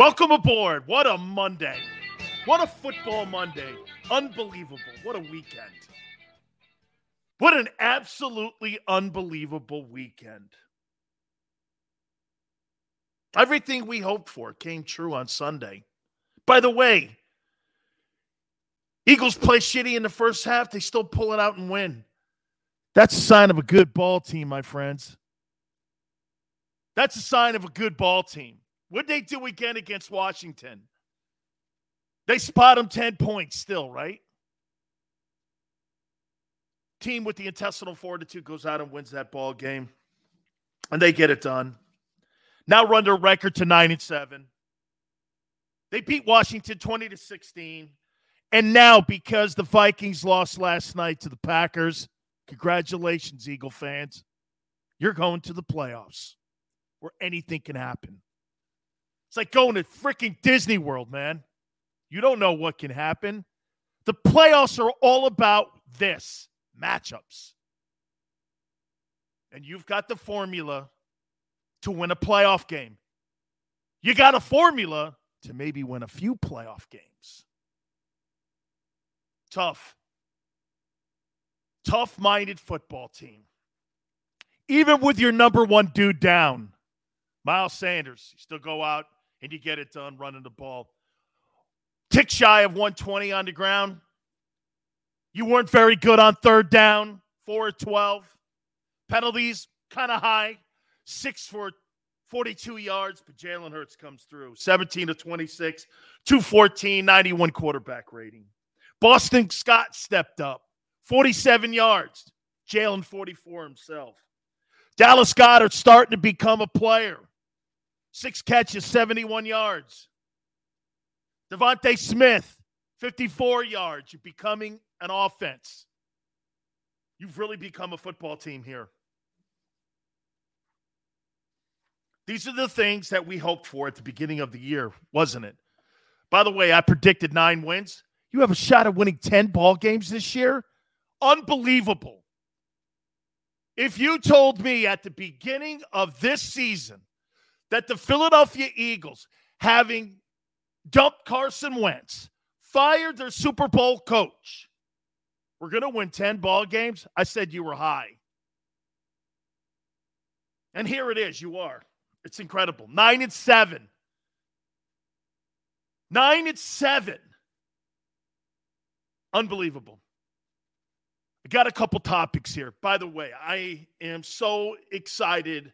Welcome aboard. What a Monday. What a football Monday. Unbelievable. What a weekend. What an absolutely unbelievable weekend. Everything we hoped for came true on Sunday. By the way, Eagles play shitty in the first half. They still pull it out and win. That's a sign of a good ball team, my friends. That's a sign of a good ball team. What'd they do again against Washington? They spot them 10 points still, right? Team with the intestinal fortitude goes out and wins that ball game. And they get it done. Now run their record to 9 and 7. They beat Washington 20 to 16. And now, because the Vikings lost last night to the Packers, congratulations, Eagle fans. You're going to the playoffs where anything can happen. It's like going to freaking Disney World, man. You don't know what can happen. The playoffs are all about this matchups. And you've got the formula to win a playoff game. You got a formula to maybe win a few playoff games. Tough. Tough minded football team. Even with your number one dude down, Miles Sanders, you still go out and you get it done running the ball. Tick shy of 120 on the ground. You weren't very good on third down, 4 or 12. Penalties kind of high, 6 for 42 yards, but Jalen Hurts comes through. 17 to 26, 214, 91 quarterback rating. Boston Scott stepped up, 47 yards. Jalen 44 himself. Dallas Goedert starting to become a player. Six catches, 71 yards. DeVonta Smith, 54 yards. You're becoming an offense. You've really become a football team here. These are the things that we hoped for at the beginning of the year, wasn't it? By the way, I predicted nine wins. You have a shot at winning 10 ball games this year? Unbelievable. If you told me at the beginning of this season that the Philadelphia Eagles, having dumped Carson Wentz, fired their Super Bowl coach, we're going to win 10 ball games, I said you were high. And here it is, you are. It's incredible. 9 and 7. 9 and 7. Unbelievable. I got a couple topics here. By the way, I am so excited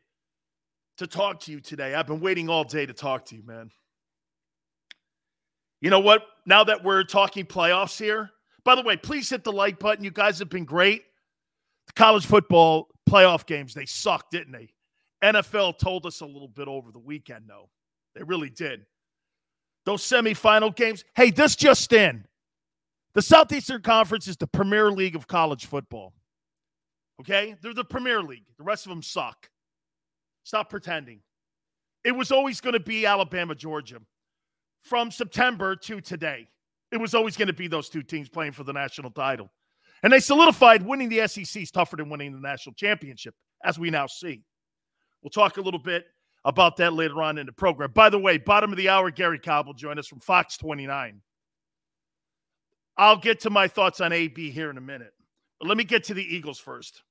to talk to you today. I've been waiting all day to talk to you, man. You know what? Now that we're talking playoffs here, by the way, please hit the like button. You guys have been great. The college football playoff games, they sucked, didn't they? NFL told us a little bit over the weekend, though. They really did. Those semifinal games, hey, this just in. The Southeastern Conference is the premier league of college football. Okay? They're the premier league. The rest of them suck. Stop pretending. It was always going to be Alabama, Georgia from September to today. It was always going to be those two teams playing for the national title. And they solidified winning the SEC is tougher than winning the national championship, as we now see. We'll talk a little bit about that later on in the program. By the way, bottom of the hour, Garry Cobb will join us from Fox 29. I'll get to my thoughts on AB here in a minute. But let me get to the Eagles first.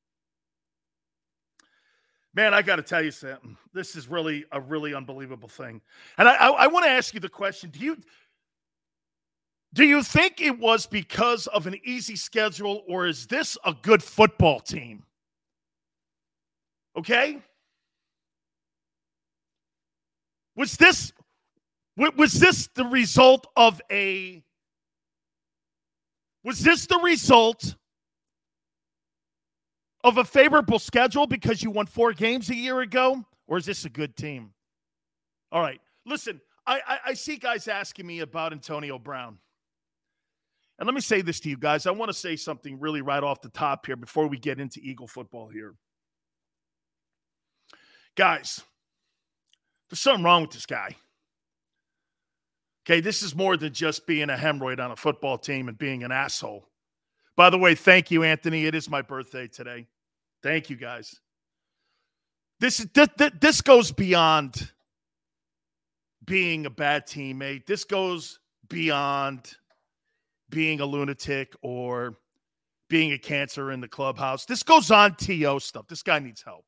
Man, I got to tell you something. This is really a really unbelievable thing. And I, I, I want to ask you the question: Do you do you think it was because of an easy schedule, or is this a good football team? Okay. Was this was this the result of a was this the result of a favorable schedule because you won four games a year ago? Or is this a good team? All right. Listen, I, I, I see guys asking me about Antonio Brown. And let me say this to you guys. I want to say something really right off the top here before we get into Eagle football here. Guys, there's something wrong with this guy. Okay, this is more than just being a hemorrhoid on a football team and being an asshole. By the way, thank you, Anthony. It is my birthday today. Thank you, guys. This this, this goes beyond being a bad teammate. This goes beyond being a lunatic or being a cancer in the clubhouse. This goes on TO stuff. This guy needs help.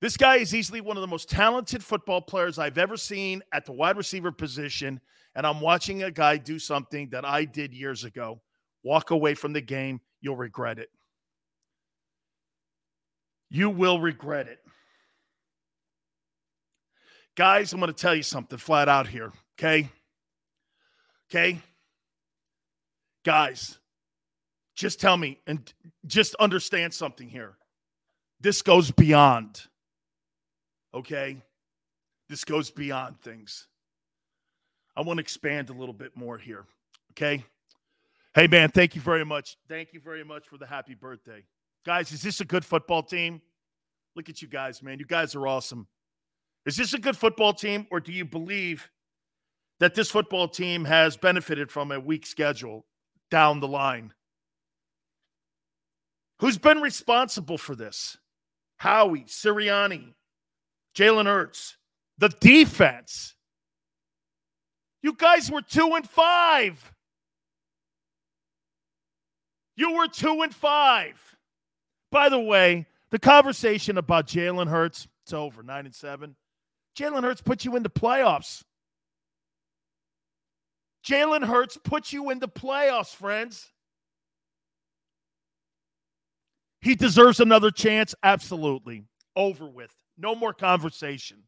This guy is easily one of the most talented football players I've ever seen at the wide receiver position. And I'm watching a guy do something that I did years ago. Walk away from the game, you'll regret it. You will regret it. Guys, I'm going to tell you something flat out here, okay? Okay? Guys, just tell me and just understand something here. This goes beyond Okay. This goes beyond things. I want to expand a little bit more here. Okay. Hey, man, thank you very much. Thank you very much for the happy birthday. Guys, is this a good football team? Look at you guys, man. You guys are awesome. Is this a good football team, or do you believe that this football team has benefited from a weak schedule down the line? Who's been responsible for this? Howie, Sirianni, Jalen Hurts, the defense. You guys were two and five. You were two and five. By the way, the conversation about Jalen Hurts, it's over, nine and seven. Jalen Hurts put you in the playoffs. Jalen Hurts put you in the playoffs, friends. He deserves another chance. Absolutely. Over with. No more conversation.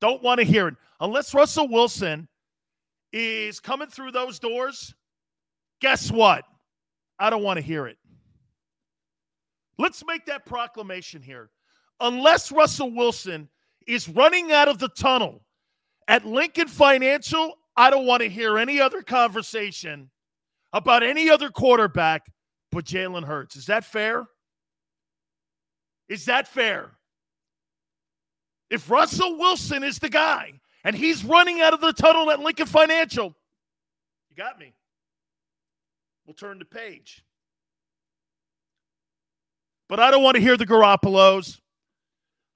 Don't want to hear it. Unless Russell Wilson is coming through those doors, guess what? I don't want to hear it. Let's make that proclamation here. Unless Russell Wilson is running out of the tunnel at Lincoln Financial, I don't want to hear any other conversation about any other quarterback but Jalen Hurts. Is that fair? Is that fair? If Russell Wilson is the guy and he's running out of the tunnel at Lincoln Financial, you got me. We'll turn the page. But I don't want to hear the Garoppolos.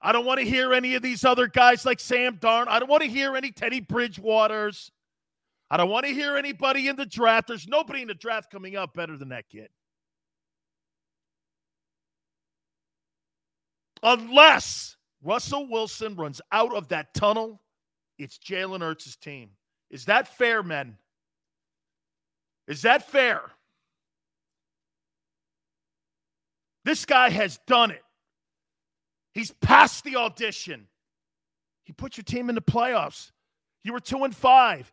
I don't want to hear any of these other guys like Sam Darn. I don't want to hear any Teddy Bridgewaters. I don't want to hear anybody in the draft. There's nobody in the draft coming up better than that kid. Unless Russell Wilson runs out of that tunnel, it's Jalen Hurts' team. Is that fair, men? Is that fair? This guy has done it. He's passed the audition. He put your team in the playoffs. You were two and five.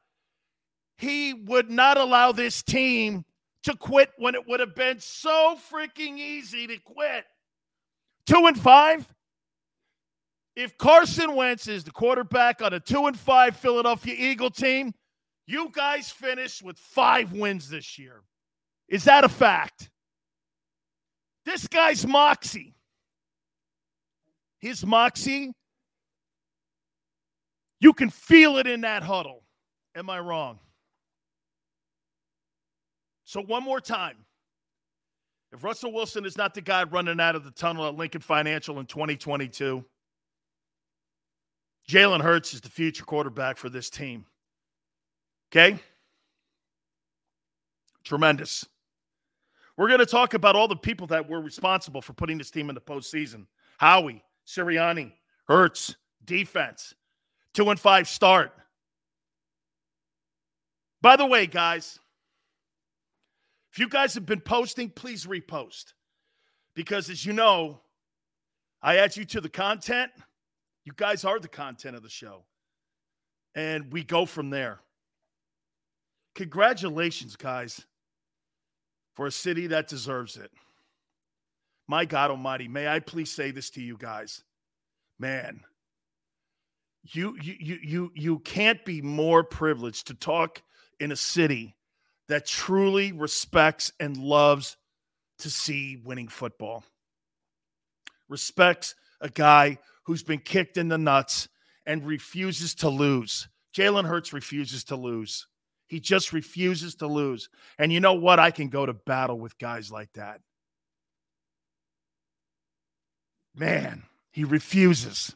He would not allow this team to quit when it would have been so freaking easy to quit. Two and five if Carson Wentz is the quarterback on a two and five Philadelphia Eagle team, you guys finish with five wins this year. Is that a fact? This guy's moxie. His moxie, you can feel it in that huddle. Am I wrong? So, one more time. If Russell Wilson is not the guy running out of the tunnel at Lincoln Financial in 2022, Jalen Hurts is the future quarterback for this team. Okay? Tremendous. We're going to talk about all the people that were responsible for putting this team in the postseason. Howie, Sirianni, Hurts, defense, two and five start. By the way, guys, if you guys have been posting, please repost. Because as you know, I add you to the content. You guys are the content of the show. And we go from there. Congratulations, guys, for a city that deserves it. My God Almighty, may I please say this to you guys. Man, you you you you you can't be more privileged to talk in a city that truly respects and loves to see winning football. Respects a guy who's been kicked in the nuts and refuses to lose. Jalen Hurts refuses to lose. He just refuses to lose. And you know what? I can go to battle with guys like that. Man, he refuses.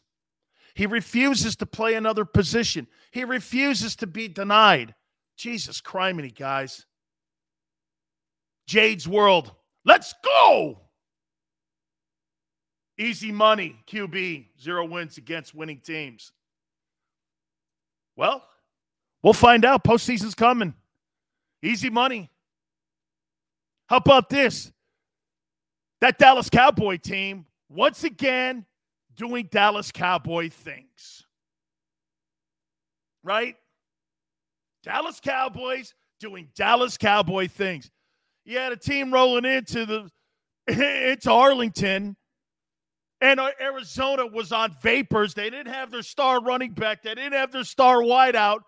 He refuses to play another position. He refuses to be denied. Jesus criminy, guys. Jade's World. Let's go. Easy money, QB, zero wins against winning teams. Well, we'll find out. Postseason's coming. Easy money. How about this? That Dallas Cowboy team, once again, doing Dallas Cowboy things. Right? Dallas Cowboys doing Dallas Cowboy things. You had a team rolling into the into Arlington and uh, Arizona was on vapors. They didn't have their star running back. They didn't have their star wideout.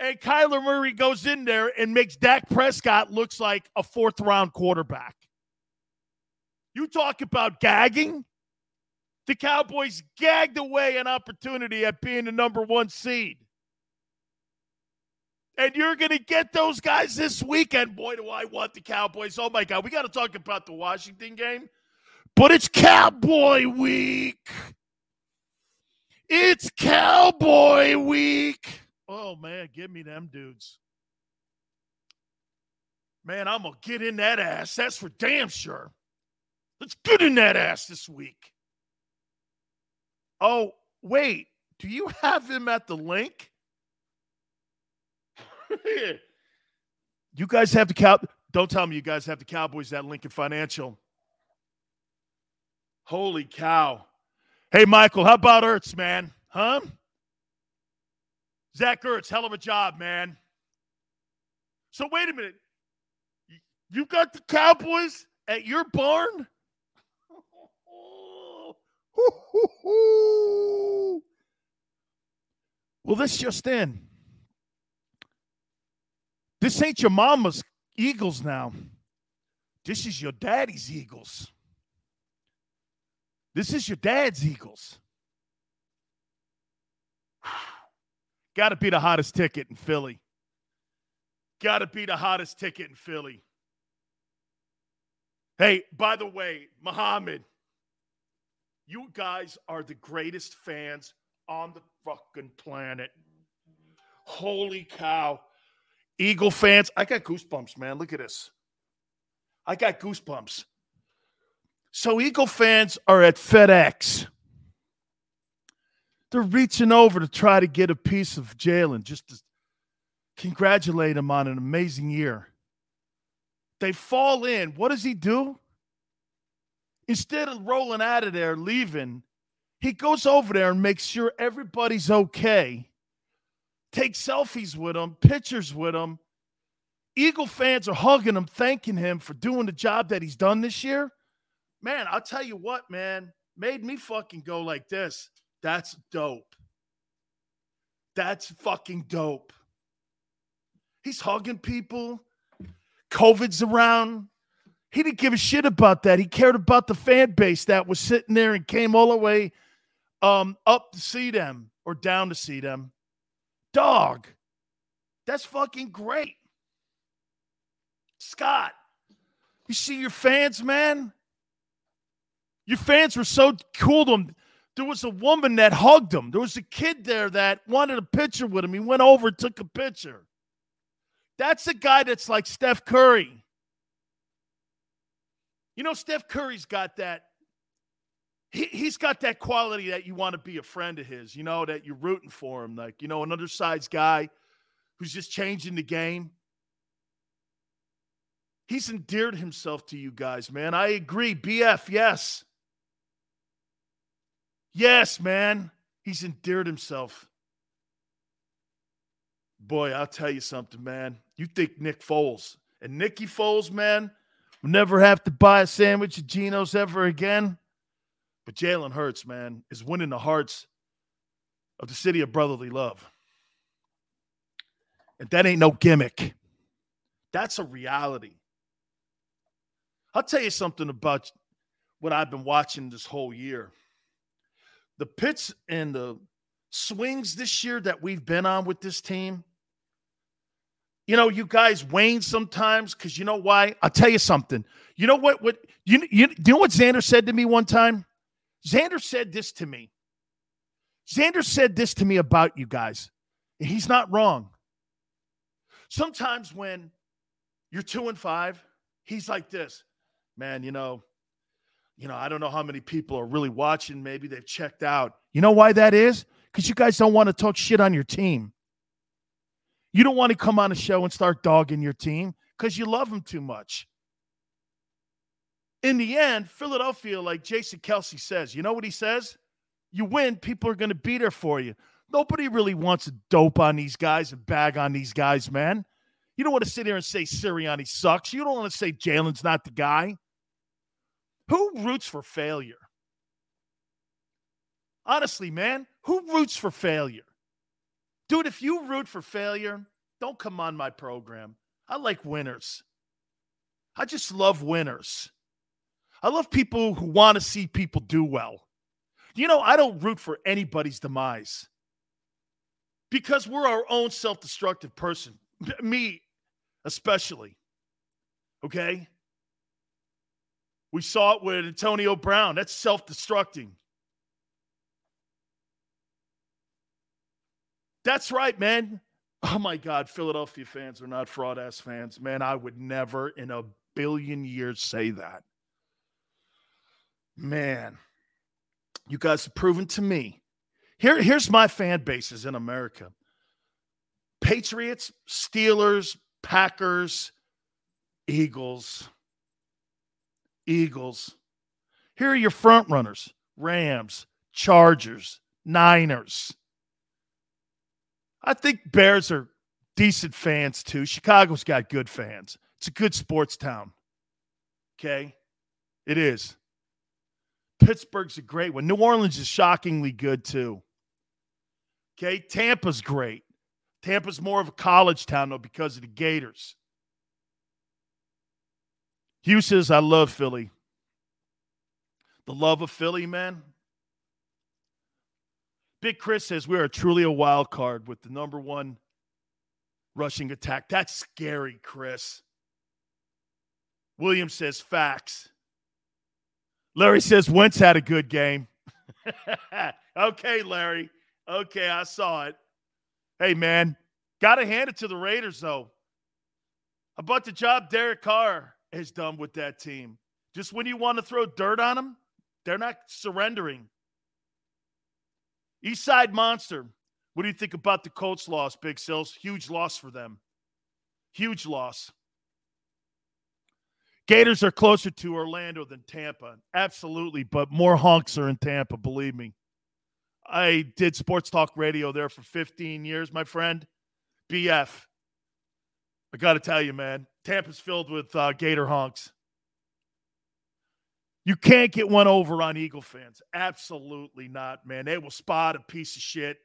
And Kyler Murray goes in there and makes Dak Prescott looks like a fourth round quarterback. You talk about gagging. The Cowboys gagged away an opportunity at being the number one seed. And you're going to get those guys this weekend. Boy, do I want the Cowboys. Oh, my God. We got to talk about the Washington game. But it's Cowboy Week. It's Cowboy Week. Oh, man, give me them dudes. Man, I'm to get in that ass. That's for damn sure. Let's get in that ass this week. Oh, wait. Do you have him at the link? you guys have the cow. Don't tell me you guys have the Cowboys at Lincoln Financial. Holy cow. Hey, Michael, how about Ertz, man? Huh? Zach Ertz, hell of a job, man. So, wait a minute. You got the Cowboys at your barn? well, this just in. This ain't your mama's Eagles now. This is your daddy's Eagles. This is your dad's Eagles. Got to be the hottest ticket in Philly. Got to be the hottest ticket in Philly. Hey, by the way, Muhammad, you guys are the greatest fans on the fucking planet. Holy cow. Eagle fans, I got goosebumps, man. Look at this. I got goosebumps. So Eagle fans are at FedEx. They're reaching over to try to get a piece of Jalen just to congratulate him on an amazing year. They fall in. What does he do? Instead of rolling out of there, leaving, he goes over there and makes sure everybody's okay. Takes selfies with him, pictures with him. Eagle fans are hugging him, thanking him for doing the job that he's done this year man, I'll tell you what, man, made me fucking go like this. That's dope. That's fucking dope. He's hugging people. COVID's around. He didn't give a shit about that. He cared about the fan base that was sitting there and came all the way um, up to see them or down to see them. Dog, that's fucking great. Scott, you see your fans, man? Your fans were so cool to him. There was a woman that hugged him. There was a kid there that wanted a picture with him. He went over and took a picture. That's a guy that's like Steph Curry. You know, Steph Curry's got that he, he's got that quality that you want to be a friend of his, you know, that you're rooting for him. Like, you know, an undersized guy who's just changing the game. He's endeared himself to you guys, man. I agree. BF, yes. Yes, man. He's endeared himself. Boy, I'll tell you something, man. You think Nick Foles and Nicky Foles, man, will never have to buy a sandwich at Geno's ever again. But Jalen Hurts, man, is winning the hearts of the city of brotherly love. And that ain't no gimmick. That's a reality. I'll tell you something about what I've been watching this whole year. The pits and the swings this year that we've been on with this team. You know, you guys wane sometimes because you know why? I'll tell you something. You know what? What you, you, you know what Xander said to me one time? Xander said this to me. Xander said this to me about you guys. And he's not wrong. Sometimes when you're two and five, he's like this, man, you know, you know, I don't know how many people are really watching. Maybe they've checked out. You know why that is? Because you guys don't want to talk shit on your team. You don't want to come on a show and start dogging your team because you love them too much. In the end, Philadelphia, like Jason Kelce says, you know what he says? You win, people are going to be there for you. Nobody really wants to dope on these guys and bag on these guys, man. You don't want to sit here and say Sirianni sucks. You don't want to say Jalen's not the guy. Who roots for failure? Honestly, man, who roots for failure? Dude, if you root for failure, don't come on my program. I like winners. I just love winners. I love people who want to see people do well. You know, I don't root for anybody's demise because we're our own self destructive person. Me, especially. Okay? We saw it with Antonio Brown. That's self destructing. That's right, man. Oh my God, Philadelphia fans are not fraud ass fans. Man, I would never in a billion years say that. Man, you guys have proven to me. Here, here's my fan bases in America Patriots, Steelers, Packers, Eagles. Eagles. Here are your front runners Rams, Chargers, Niners. I think Bears are decent fans too. Chicago's got good fans. It's a good sports town. Okay? It is. Pittsburgh's a great one. New Orleans is shockingly good too. Okay? Tampa's great. Tampa's more of a college town though because of the Gators. Hugh says, I love Philly. The love of Philly, man. Big Chris says, We are truly a wild card with the number one rushing attack. That's scary, Chris. William says, Facts. Larry says, Wentz had a good game. okay, Larry. Okay, I saw it. Hey, man, got to hand it to the Raiders, though. About the job Derek Carr has done with that team. Just when you want to throw dirt on them, they're not surrendering. East Side Monster. What do you think about the Colts loss, Big Sills? Huge loss for them. Huge loss. Gators are closer to Orlando than Tampa. Absolutely, but more honks are in Tampa, believe me. I did sports talk radio there for 15 years, my friend. BF. I got to tell you, man, Tampa's filled with uh, Gator honks. You can't get one over on Eagle fans. Absolutely not, man. They will spot a piece of shit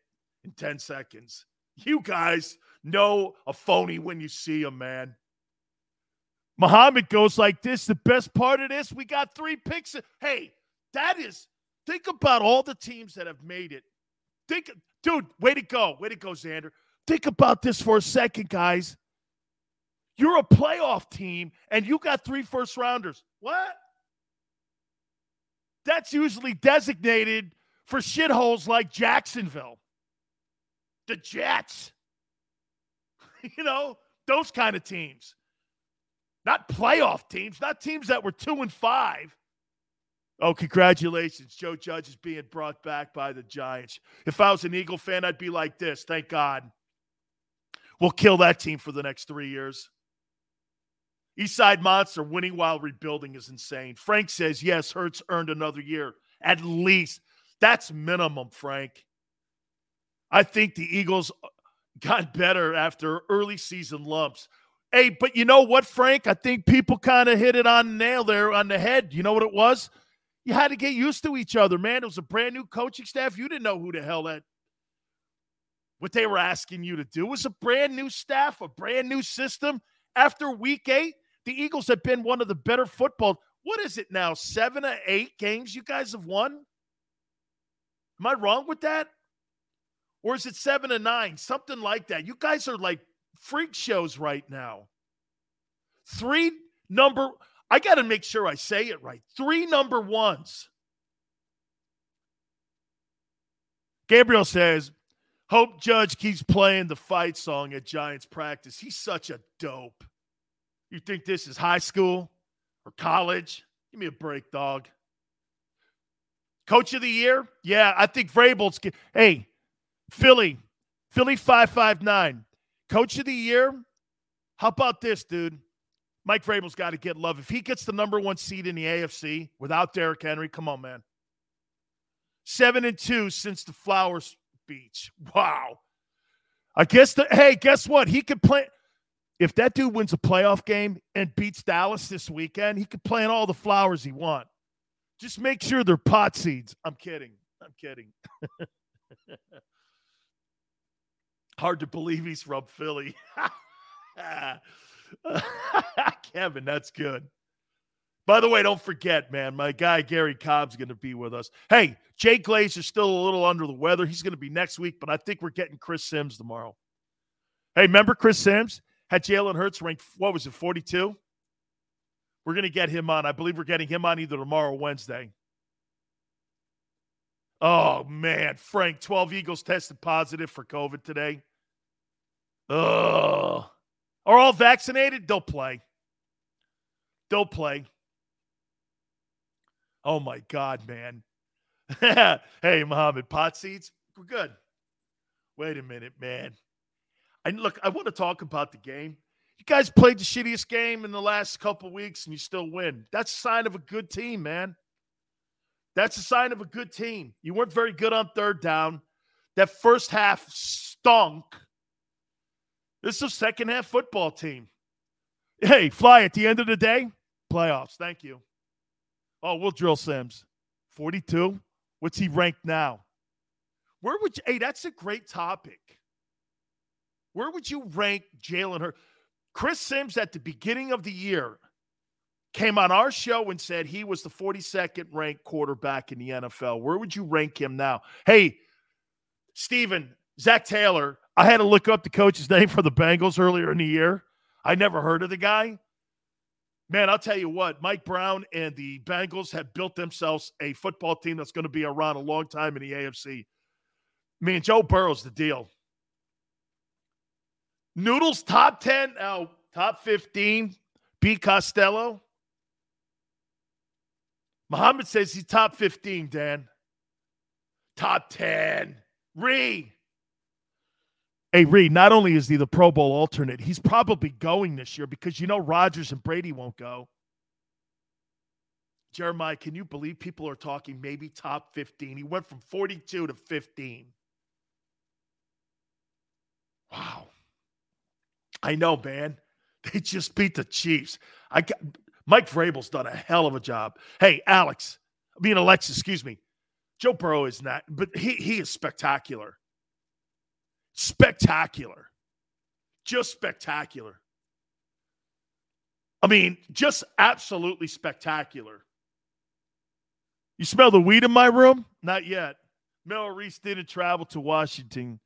in 10 seconds. You guys know a phony when you see him, man. Muhammad goes like this. The best part of this, we got three picks. Hey, that is, think about all the teams that have made it. Think, dude, way to go. Way to go, Xander. Think about this for a second, guys. You're a playoff team and you got three first rounders. What? That's usually designated for shitholes like Jacksonville, the Jets. you know, those kind of teams. Not playoff teams, not teams that were two and five. Oh, congratulations. Joe Judge is being brought back by the Giants. If I was an Eagle fan, I'd be like this. Thank God. We'll kill that team for the next three years. Eastside Monster winning while rebuilding is insane. Frank says, yes, Hurts earned another year. At least. That's minimum, Frank. I think the Eagles uh, got better after early season lumps. Hey, but you know what, Frank? I think people kind of hit it on the nail there on the head. You know what it was? You had to get used to each other, man. It was a brand new coaching staff. You didn't know who the hell that what they were asking you to do. It was a brand new staff, a brand new system. After week eight, the Eagles have been one of the better football. What is it now? Seven or eight games you guys have won? Am I wrong with that? Or is it seven or nine? Something like that. You guys are like freak shows right now. Three number, I got to make sure I say it right. Three number ones. Gabriel says, Hope Judge keeps playing the fight song at Giants practice. He's such a dope. You think this is high school or college? Give me a break, dog. Coach of the year? Yeah, I think Vrabel's. Hey, Philly, Philly 559. Coach of the year? How about this, dude? Mike Vrabel's got to get love. If he gets the number one seed in the AFC without Derrick Henry, come on, man. Seven and two since the Flowers Beach. Wow. I guess the hey, guess what? He could play. If that dude wins a playoff game and beats Dallas this weekend, he could plant all the flowers he want. Just make sure they're pot seeds. I'm kidding. I'm kidding. Hard to believe he's from Philly. Kevin, that's good. By the way, don't forget, man, my guy Garry Cobb's going to be with us. Hey, Jay Glaze is still a little under the weather. He's going to be next week, but I think we're getting Chris Sims tomorrow. Hey, remember Chris Sims had Jalen Hurts ranked, what was it, 42? We're going to get him on. I believe we're getting him on either tomorrow or Wednesday. Oh, man. Frank, 12 Eagles tested positive for COVID today. Ugh. Are all vaccinated? They'll play. They'll play. Oh my God, man. hey, Mohammed, pot seeds? We're good. Wait a minute, man. And look, I want to talk about the game. You guys played the shittiest game in the last couple weeks and you still win. That's a sign of a good team, man. That's a sign of a good team. You weren't very good on third down. That first half stunk. This is a second half football team. Hey, fly at the end of the day, playoffs. Thank you. Oh, we'll drill Sims. 42. What's he ranked now? Where would you, hey, that's a great topic. Where would you rank Jalen Hurts? Chris Sims at the beginning of the year came on our show and said he was the 42nd ranked quarterback in the NFL. Where would you rank him now? Hey, Steven, Zac Taylor, I had to look up the coach's name for the Bengals earlier in the year. I never heard of the guy. Man, I'll tell you what, Mike Brown and the Bengals have built themselves a football team that's going to be around a long time in the AFC. Me and Joe Burrow's the deal. Noodles top 10, now top 15, B. Costello. Muhammad says he's top 15, Dan. Top 10. Ree. Hey, Reed, not only is he the Pro Bowl alternate, he's probably going this year because you know Rodgers and Brady won't go. Jeremiah, can you believe people are talking maybe top 15? He went from 42 to 15. Wow. I know, man. They just beat the Chiefs. I got, Mike Vrabel's done a hell of a job. Hey, Alex, I mean Alexis, excuse me. Joe Burrow is not, but he he is spectacular. Spectacular. Just spectacular. I mean, just absolutely spectacular. You smell the weed in my room? Not yet. Mel Reese didn't travel to Washington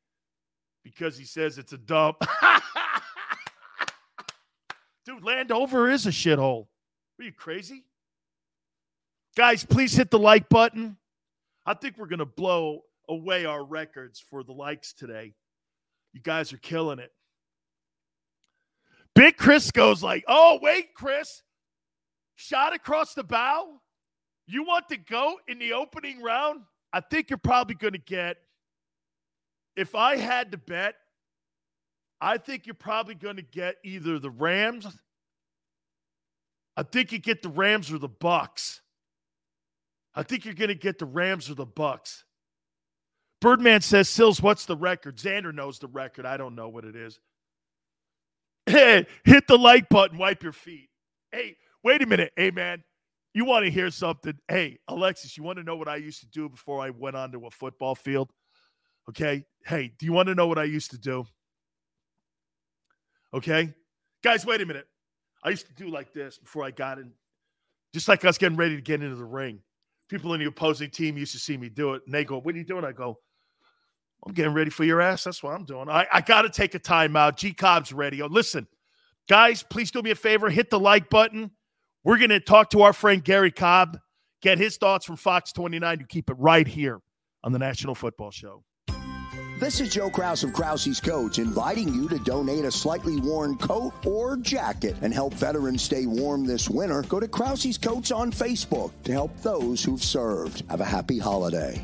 because he says it's a dump. Dude, Landover is a shithole. Are you crazy? Guys, please hit the like button. I think we're going to blow away our records for the likes today. You guys are killing it. Big Chris goes like, "Oh, wait, Chris. Shot across the bow? You want the GOAT in the opening round? I think you're probably going to get, if I had to bet, I think you're probably going to get either the Rams. I think you get the Rams or the Bucs. I think you're going to get the Rams or the Bucs. Birdman says, Sills, what's the record? Xander knows the record. I don't know what it is. Hey, hit the like button, wipe your feet. Hey, wait a minute. Hey, man, you want to hear something? Hey, Alexis, you want to know what I used to do before I went onto a football field? Okay. Hey, do you want to know what I used to do? Okay. Guys, wait a minute. I used to do like this before I got in, just like us getting ready to get into the ring. People in the opposing team used to see me do it, and they go, What are you doing? I go, I'm getting ready for your ass. That's what I'm doing. I, I got to take a timeout. G Cobb's ready. Oh, listen, guys, please do me a favor. Hit the like button. We're going to talk to our friend Garry Cobb, get his thoughts from Fox 29. You keep it right here on the National Football Show. This is Joe Kraus of Krause's Coats inviting you to donate a slightly worn coat or jacket and help veterans stay warm this winter. Go to Krause's Coats on Facebook to help those who've served. Have a happy holiday.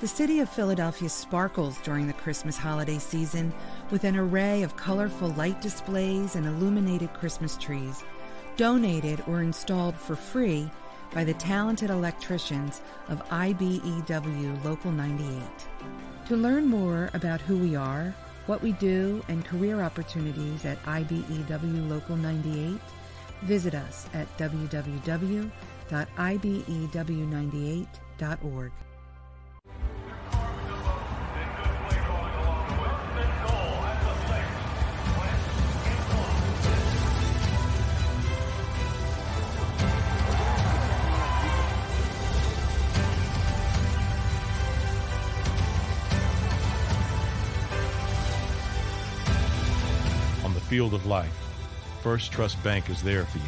The city of Philadelphia sparkles during the Christmas holiday season with an array of colorful light displays and illuminated Christmas trees, donated or installed for free by the talented electricians of IBEW Local 98. To learn more about who we are, what we do, and career opportunities at IBEW Local 98, visit us at www.ibew98.org. field of life, First Trust Bank is there for you.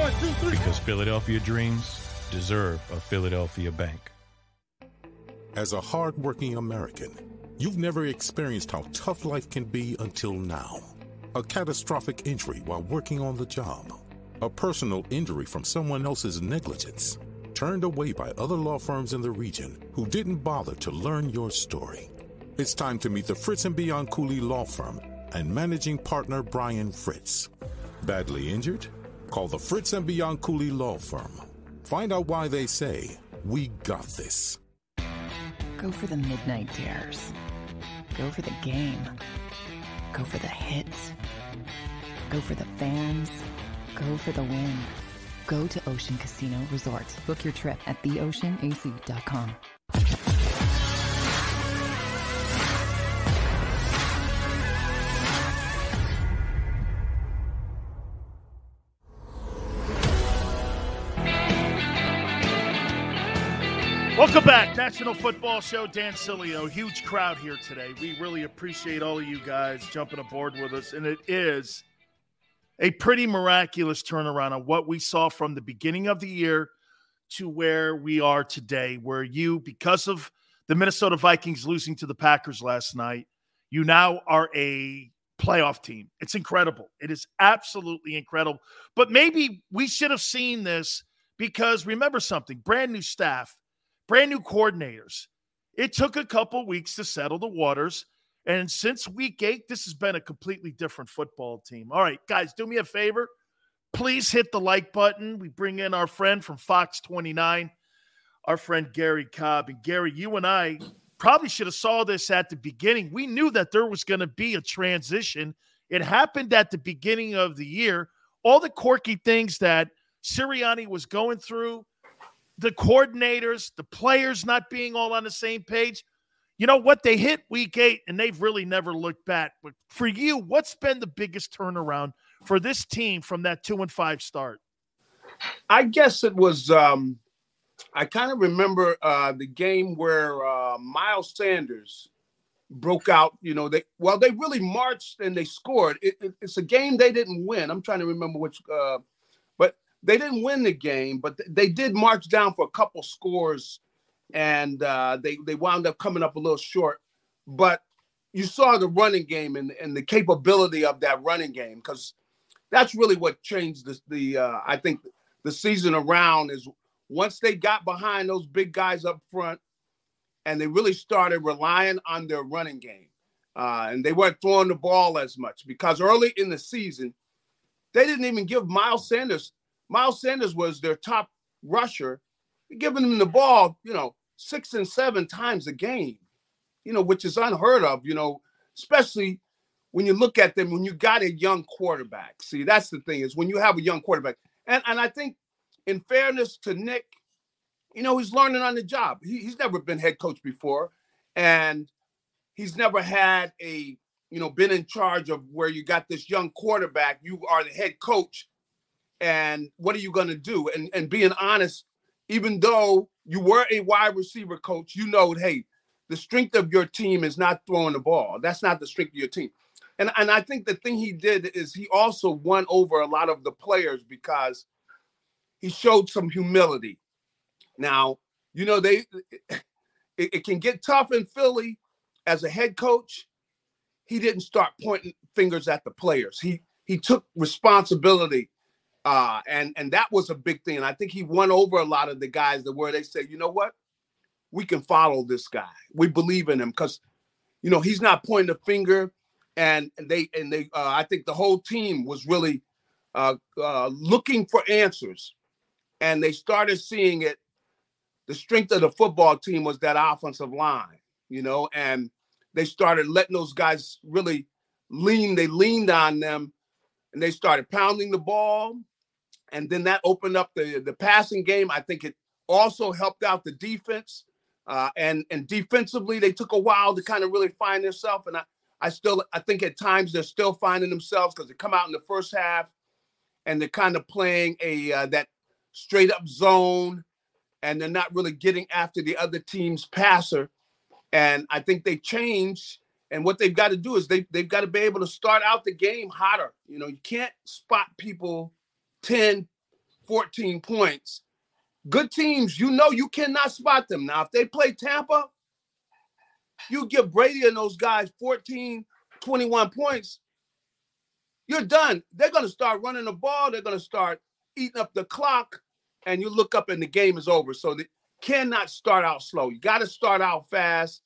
One, two, three. Because Philadelphia dreams deserve a Philadelphia bank. As a hardworking American, you've never experienced how tough life can be until now. A catastrophic injury while working on the job. A personal injury from someone else's negligence. Turned away by other law firms in the region who didn't bother to learn your story. It's time to meet the Fritz and Beyond Cooley Law Firm and managing partner Brian Fritz. Badly injured? Call the Fritz and Beyond Cooley Law Firm. Find out why they say, We got this. Go for the midnight dares. Go for the game. Go for the hits. Go for the fans. Go for the win. Go to Ocean Casino Resort. Book your trip at theoceanac.com. Welcome back, National Football Show. Dan Sileo, huge crowd here today. We really appreciate all of you guys jumping aboard with us, and it is a pretty miraculous turnaround on what we saw from the beginning of the year to where we are today. Where you, because of the Minnesota Vikings losing to the Packers last night, you now are a playoff team. It's incredible. It is absolutely incredible. But maybe we should have seen this because remember something brand new staff brand new coordinators. It took a couple weeks to settle the waters. And since week eight, this has been a completely different football team. All right, guys, do me a favor. please hit the like button. We bring in our friend from Fox 29, our friend Garry Cobb. And Garry, you and I probably should have saw this at the beginning. We knew that there was going to be a transition. It happened at the beginning of the year. All the quirky things that Sirianni was going through, the coordinators, the players not being all on the same page. You know what? They hit week eight and they've really never looked back. But for you, what's been the biggest turnaround for this team from that two and five start? I guess it was um, I kind of remember uh, the game where uh, Miles Sanders broke out. You know, they well, they really marched and they scored. It, it, it's a game they didn't win. I'm trying to remember which, uh, they didn't win the game. But they did march down for a couple scores, and uh, they they wound up coming up a little short. But you saw the running game and, and the capability of that running game because that's really what changed the, the uh, I think the season around is once they got behind those big guys up front and they really started relying on their running game. Uh, and they weren't throwing the ball as much because early in the season, they didn't even give Miles Sanders. Miles Sanders was their top rusher, giving him the ball, you know, six and seven times a game, you know, which is unheard of, you know, especially when you look at them when you got a young quarterback. See, that's the thing is when you have a young quarterback. And and I think in fairness to Nick, you know, he's learning on the job. He, he's never been head coach before, and he's never had a, you know, been in charge of where you got this young quarterback. You are the head coach, and what are you going to do? And and being honest, even though you were a wide receiver coach, you know, hey, the strength of your team is not throwing the ball. That's not the strength of your team. And and I think the thing he did is he also won over a lot of the players because he showed some humility. Now, you know, they it, it can get tough in Philly as a head coach. He didn't start pointing fingers at the players. He he took responsibility. Uh, and and that was a big thing. And I think he won over a lot of the guys that where they say, you know what, we can follow this guy. We believe in him because, you know, he's not pointing a finger. And they and they, uh, I think the whole team was really uh, uh, looking for answers and they started seeing it. The strength of the football team was that offensive line, you know, and they started letting those guys really lean. They leaned on them, and they started pounding the ball, and then that opened up the the passing game. I think it also helped out the defense, uh, and and defensively they took a while to kind of really find themselves. And I I still I think at times they're still finding themselves because they come out in the first half, and they're kind of playing a uh, that straight up zone and they're not really getting after the other team's passer. And I think they changed. And what they've got to do is they, they've got to be able to start out the game hotter. You know, you can't spot people 10, 14 points. Good teams, you know, you cannot spot them. Now, if they play Tampa, you give Brady and those guys 14, 21 points, you're done. They're going to start running the ball. They're going to start eating up the clock and you look up and the game is over. So they cannot start out slow. You got to start out fast.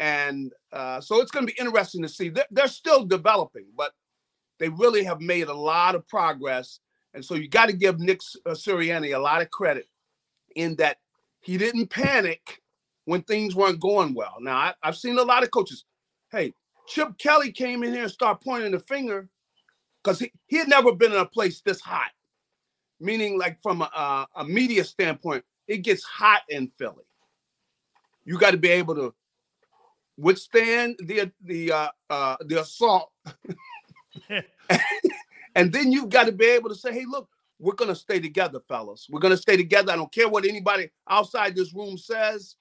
And uh, so it's going to be interesting to see. They're, they're, still developing, but they really have made a lot of progress. And so you got to give Nick uh, Sirianni a lot of credit in that he didn't panic when things weren't going well. Now, I, I've seen a lot of coaches. Hey, Chip Kelly came in here and started pointing the finger because he, he had never been in a place this hot meaning like from a, a media standpoint, it gets hot in Philly. You got to be able to withstand the the uh, uh, the assault, and then you've got to be able to say, "Hey, look, we're gonna stay together, fellas. We're gonna stay together. I don't care what anybody outside this room says.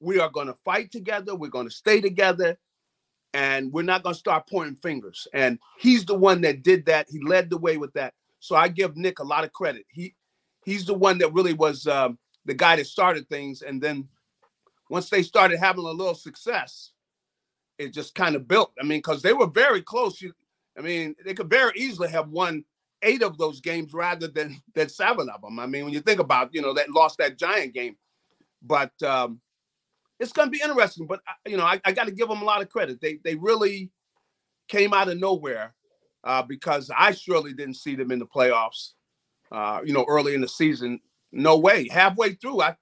We are gonna fight together. We're gonna stay together." And we're not going to start pointing fingers. And he's the one that did that. He led the way with that. So I give Nick a lot of credit. He he's the one that really was um, the guy that started things, and then once they started having a little success, it just kind of built. I mean, because they were very close. You, I mean, they could very easily have won eight of those games rather than than seven of them. I mean, when you think about you know that lost that giant game, but um, it's going to be interesting. But uh, you know, I, I got to give them a lot of credit. They they really came out of nowhere uh, because I surely didn't see them in the playoffs. Uh, you know, early in the season, no way. Halfway through, I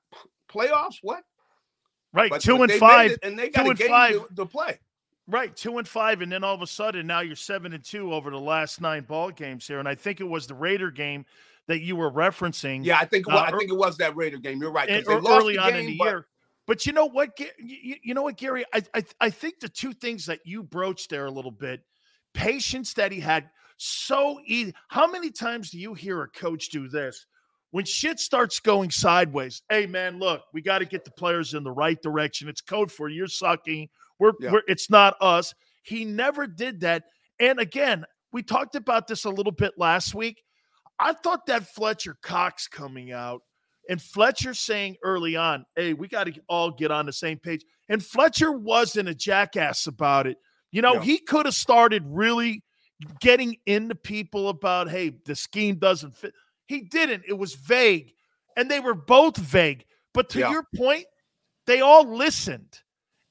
playoffs. What? Right, But- two but and five, and they got two a and game five. to, to play. Right, two and five, and then all of a sudden now you're seven and two over the last nine ball games here, and I think it was the Raider game that you were referencing. Yeah, I think uh, well, I think it was that Raider game. You're right. and- lost early the on game, in the but- year. But you know what, you, you know what, Garry? I, I I think the two things that you broached there a little bit, patience that he had so easy. How many times do you hear a coach do this? When shit starts going sideways, hey man, look, we got to get the players in the right direction. It's code for you're sucking. We're, Yeah. we're it's not us. He never did that. And again, we talked about this a little bit last week. I thought that Fletcher Cox coming out and Fletcher saying early on, hey, we got to all get on the same page. And Fletcher wasn't a jackass about it. You know, Yeah. he could have started really getting into people about, hey, the scheme doesn't fit. He didn't. It was vague. And they were both vague. But to Yeah. your point, they all listened.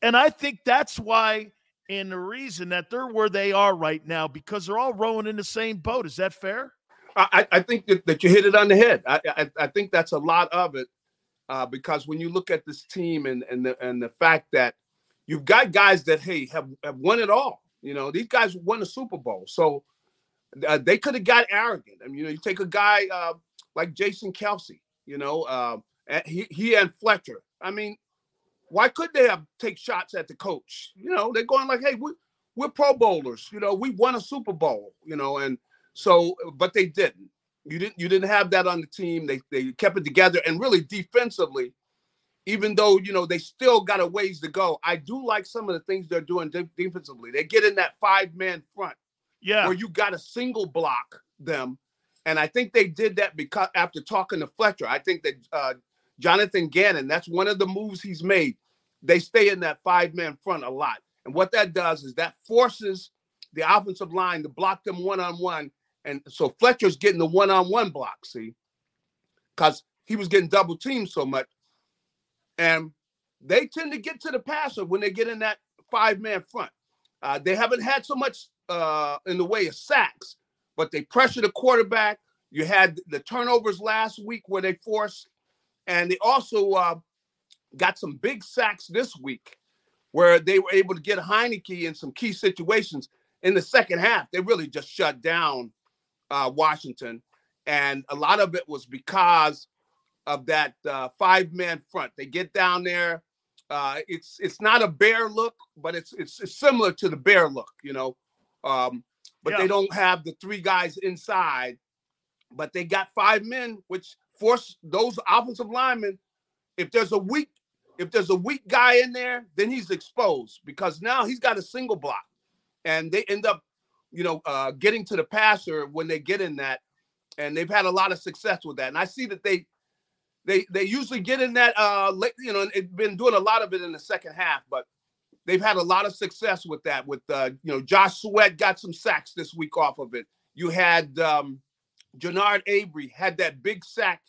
And I think that's why, and the reason that they're where they are right now, because they're all rowing in the same boat. Is that fair? I, I think that, that you hit it on the head. I, I, I think that's a lot of it uh, because when you look at this team and and the and the fact that you've got guys that hey have, have won it all. You know these guys won the Super Bowl, so uh, they could have got arrogant. I mean, you know, you take a guy uh, like Jason Kelce. You know, uh, he he and Fletcher. I mean, why couldn't they have take shots at the coach? You know, they're going like, hey, we, we're Pro Bowlers. You know, we won a Super Bowl. You know, and so, but they didn't. You didn't. You didn't have that on the team. They they kept it together, and really defensively, even though you know they still got a ways to go. I do like some of the things they're doing de- defensively. They get in that five man front Yeah. where you got to single block them, and I think they did that because after talking to Fletcher, I think that uh, Jonathan Gannon, that's one of the moves he's made. They stay in that five man front a lot, and what that does is that forces the offensive line to block them one on one, and so Fletcher's getting the one on one block. See, because he was getting double teamed so much, and they tend to get to the passer when they get in that five man front. Uh, they haven't had so much uh, in the way of sacks, but they pressure the quarterback. You had the turnovers last week where they forced, and they also uh, got some big sacks this week where they were able to get Heinicke in some key situations. In the second half, they really just shut down uh, Washington, and a lot of it was because of that uh, five-man front. They get down there. Uh, it's it's not a bear look, but it's it's, it's similar to the bear look, you know. Um, but Yeah. they don't have the three guys inside, but they got five men, which force those offensive linemen. If there's a weak, if there's a weak guy in there, then he's exposed because now he's got a single block, and they end up, you know, uh, getting to the passer when they get in that, and they've had a lot of success with that. And I see that they they they usually get in that uh late, you know, it's been doing a lot of it in the second half, but they've had a lot of success with that. With uh, you know, Josh Sweat got some sacks this week off of it. You had um Genard Avery had that big sack,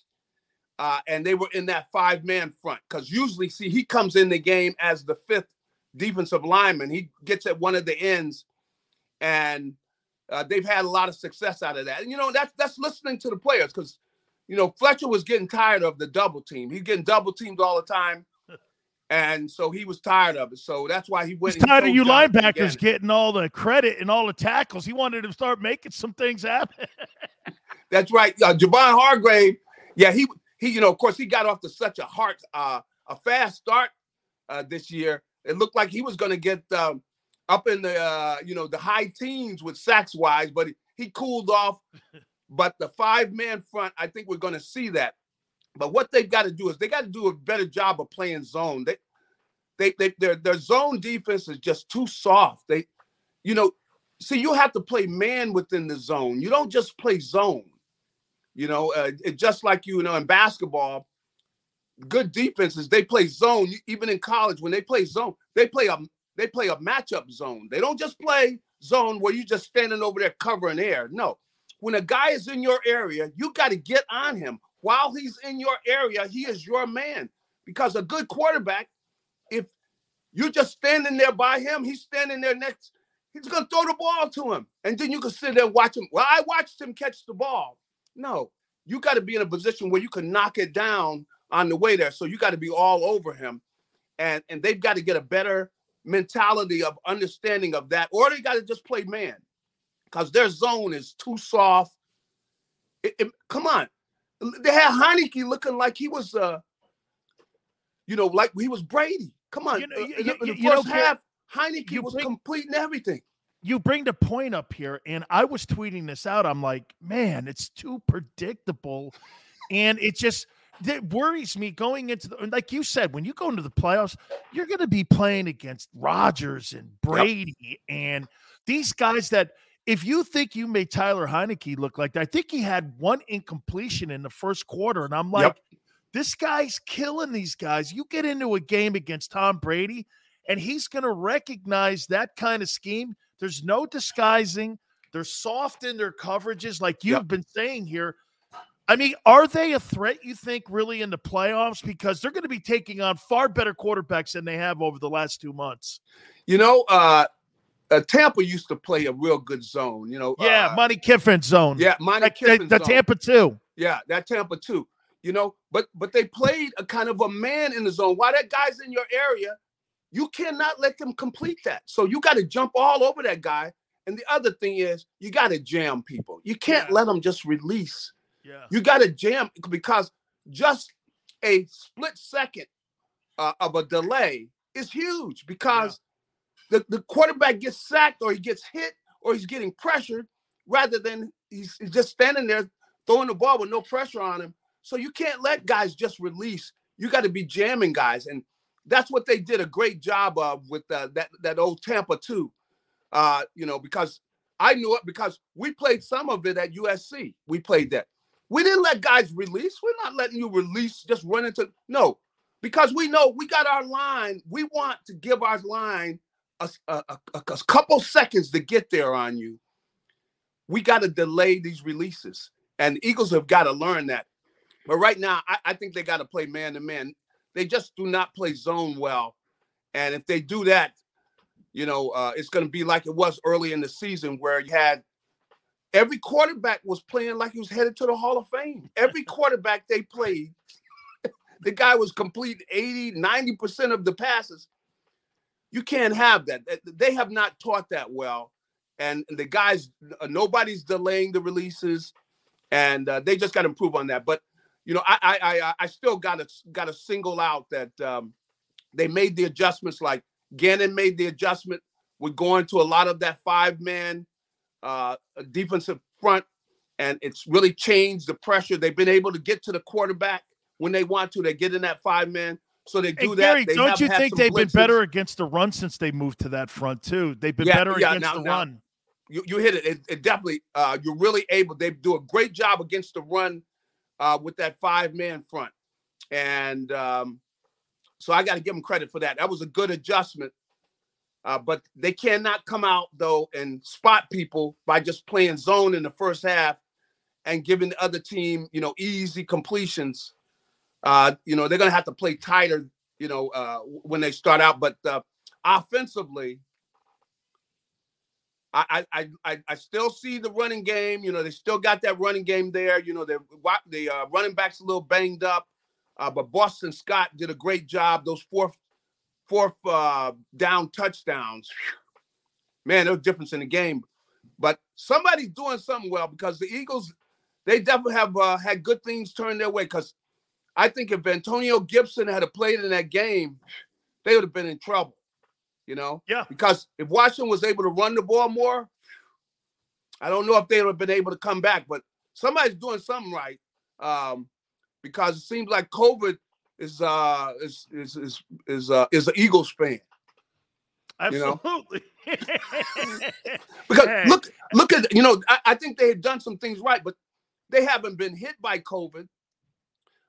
uh, and they were in that five-man front. Because usually, see, he comes in the game as the fifth defensive lineman. He gets at one of the ends, and uh, they've had a lot of success out of that. And you know, that's that's listening to the players because you know, Fletcher was getting tired of the double team. He's getting double teamed all the time. And so he was tired of it. So that's why he went. He's and he tired of you linebackers getting all the credit and all the tackles. He wanted to start making some things happen. That's right. Uh, Javon Hargrave. Yeah, he he. You know, of course, he got off to such a hard, uh, a fast start uh, this year. It looked like he was going to get um, up in the uh, you know the high teens with sacks wise, but he, he cooled off. But the five man front, I think we're going to see that. But what they've got to do is they got to do a better job of playing zone. They, they, they, their their zone defense is just too soft. They, you know, see, you have to play man within the zone. You don't just play zone. You know, uh, it, just like you know in basketball, good defenses they play zone. Even in college, when they play zone, they play a they play a matchup zone. They don't just play zone where you just standing over there covering air. No, when a guy is in your area, you got to get on him while he's in your area. He is your man because a good quarterback, if you're just standing there by him, he's standing there next. he's gonna throw the ball to him, and then you can sit there and watch him. Well, I watched him catch the ball. No, you got to be in a position where you can knock it down on the way there. So you got to be all over him, and and they've got to get a better mentality of understanding of that, or they got to just play man, because their zone is too soft. It, it, come on, they had Heinicke looking like he was, uh, you know, like he was Brady. Come on, You know- uh, you- in the- in the you first Pierre, half, Heinicke was completing everything. You bring the point up here, and I was tweeting this out. I'm like, man, it's too predictable, and it just that worries me going into the like you said when you go into the playoffs, you're going to be playing against Rodgers and Brady and these guys that. If you think you made Tyler Heinicke look like that, I think he had one incompletion in the first quarter, and I'm like, Yep. this guy's killing these guys. You get into a game against Tom Brady, and he's going to recognize that kind of scheme. There's no disguising. They're soft in their coverages, like you've been saying here. I mean, are they a threat, you think, really in the playoffs? Because they're going to be taking on far better quarterbacks than they have over the last two months. You know, uh, uh, Tampa used to play a real good zone. You know, Yeah, uh, Monte Kiffin zone. yeah, Monte Like the, Kiffin the zone. Tampa 2. Yeah, that Tampa 2. You know, but but they played a kind of a man in the zone. Why that guy's in your area, you cannot let them complete that. So you got to jump all over that guy. And the other thing is, you got to jam people. You can't let them just release. Yeah. You got to jam because just a split second uh, of a delay is huge because the, the quarterback gets sacked or he gets hit or he's getting pressured rather than he's, he's just standing there throwing the ball with no pressure on him. So you can't let guys just release. You got to be jamming guys, and that's what they did a great job of with uh, that that old Tampa 2. Uh, you know, because I knew it because we played some of it at USC. We played that. We didn't let guys release. We're not letting you release, just run into no, because we know we got our line. We want to give our line a, a, a, a couple seconds to get there on you. We got to delay these releases, and Eagles have got to learn that. But right now, I, I think they got to play man to man. They just do not play zone well, and if they do that, you know, uh, it's going to be like it was early in the season where you had every quarterback was playing like he was headed to the Hall of Fame. Every quarterback they played, the guy was complete 80, 90% of the passes. You can't have that. They have not taught that well. And the guys, nobody's delaying the releases, and uh, they just got to improve on that. But you know, I I I, I still got to got to single out that um, they made the adjustments. Like Gannon made the adjustment with going to a lot of that five man uh, defensive front, and it's really changed the pressure. They've been able to get to the quarterback when they want to. They get in that five man, so they do Hey, that. Garry, They don't you think they've been better against the run since they moved to that front too? They've been Yeah, better yeah, against now- the now- run. You, you hit it. it. It definitely. Uh, you're really able. They do a great job against the run uh, with that five man front, and um, so I got to give them credit for that. That was a good adjustment. Uh, but they cannot come out though and spot people by just playing zone in the first half and giving the other team, you know, easy completions. Uh, you know, they're gonna have to play tighter, you know, uh, when they start out. But uh, offensively, I, I I I still see the running game. You know, they still got that running game there. You know, the the uh, running backs a little banged up, uh, but Boston Scott did a great job. Those fourth fourth uh, down touchdowns, man, a difference in the game. But somebody's doing something well because the Eagles, they definitely have uh, had good things turn their way. Because I think if Antonio Gibson had played in that game, they would have been in trouble. You know, yeah. Because if Washington was able to run the ball more, I don't know if they would have been able to come back. But somebody's doing something right um, because it seems like COVID is uh is is is is uh is an Eagles fan. You know? Absolutely. Because Hey. look look at you know I, I think they had done some things right, but they haven't been hit by COVID.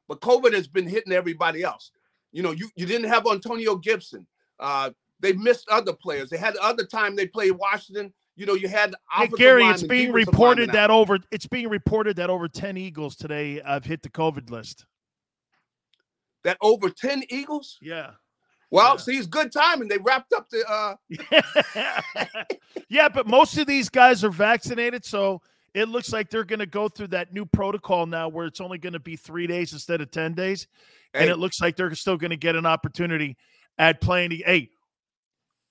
But COVID has been hitting everybody else. You know, you you didn't have Antonio Gibson. Uh, they missed other players. They had the other time they played Washington. You know, you had Hey, Gary, it's being reported that out. over it's being reported that over 10 Eagles today have hit the COVID list. that over 10 Eagles. Yeah. Well, yeah. see, it's good timing. They wrapped up the. uh Yeah, but most of these guys are vaccinated, so it looks like they're going to go through that new protocol now, where it's only going to be three days instead of ten days, hey. and it looks like they're still going to get an opportunity at playing. The,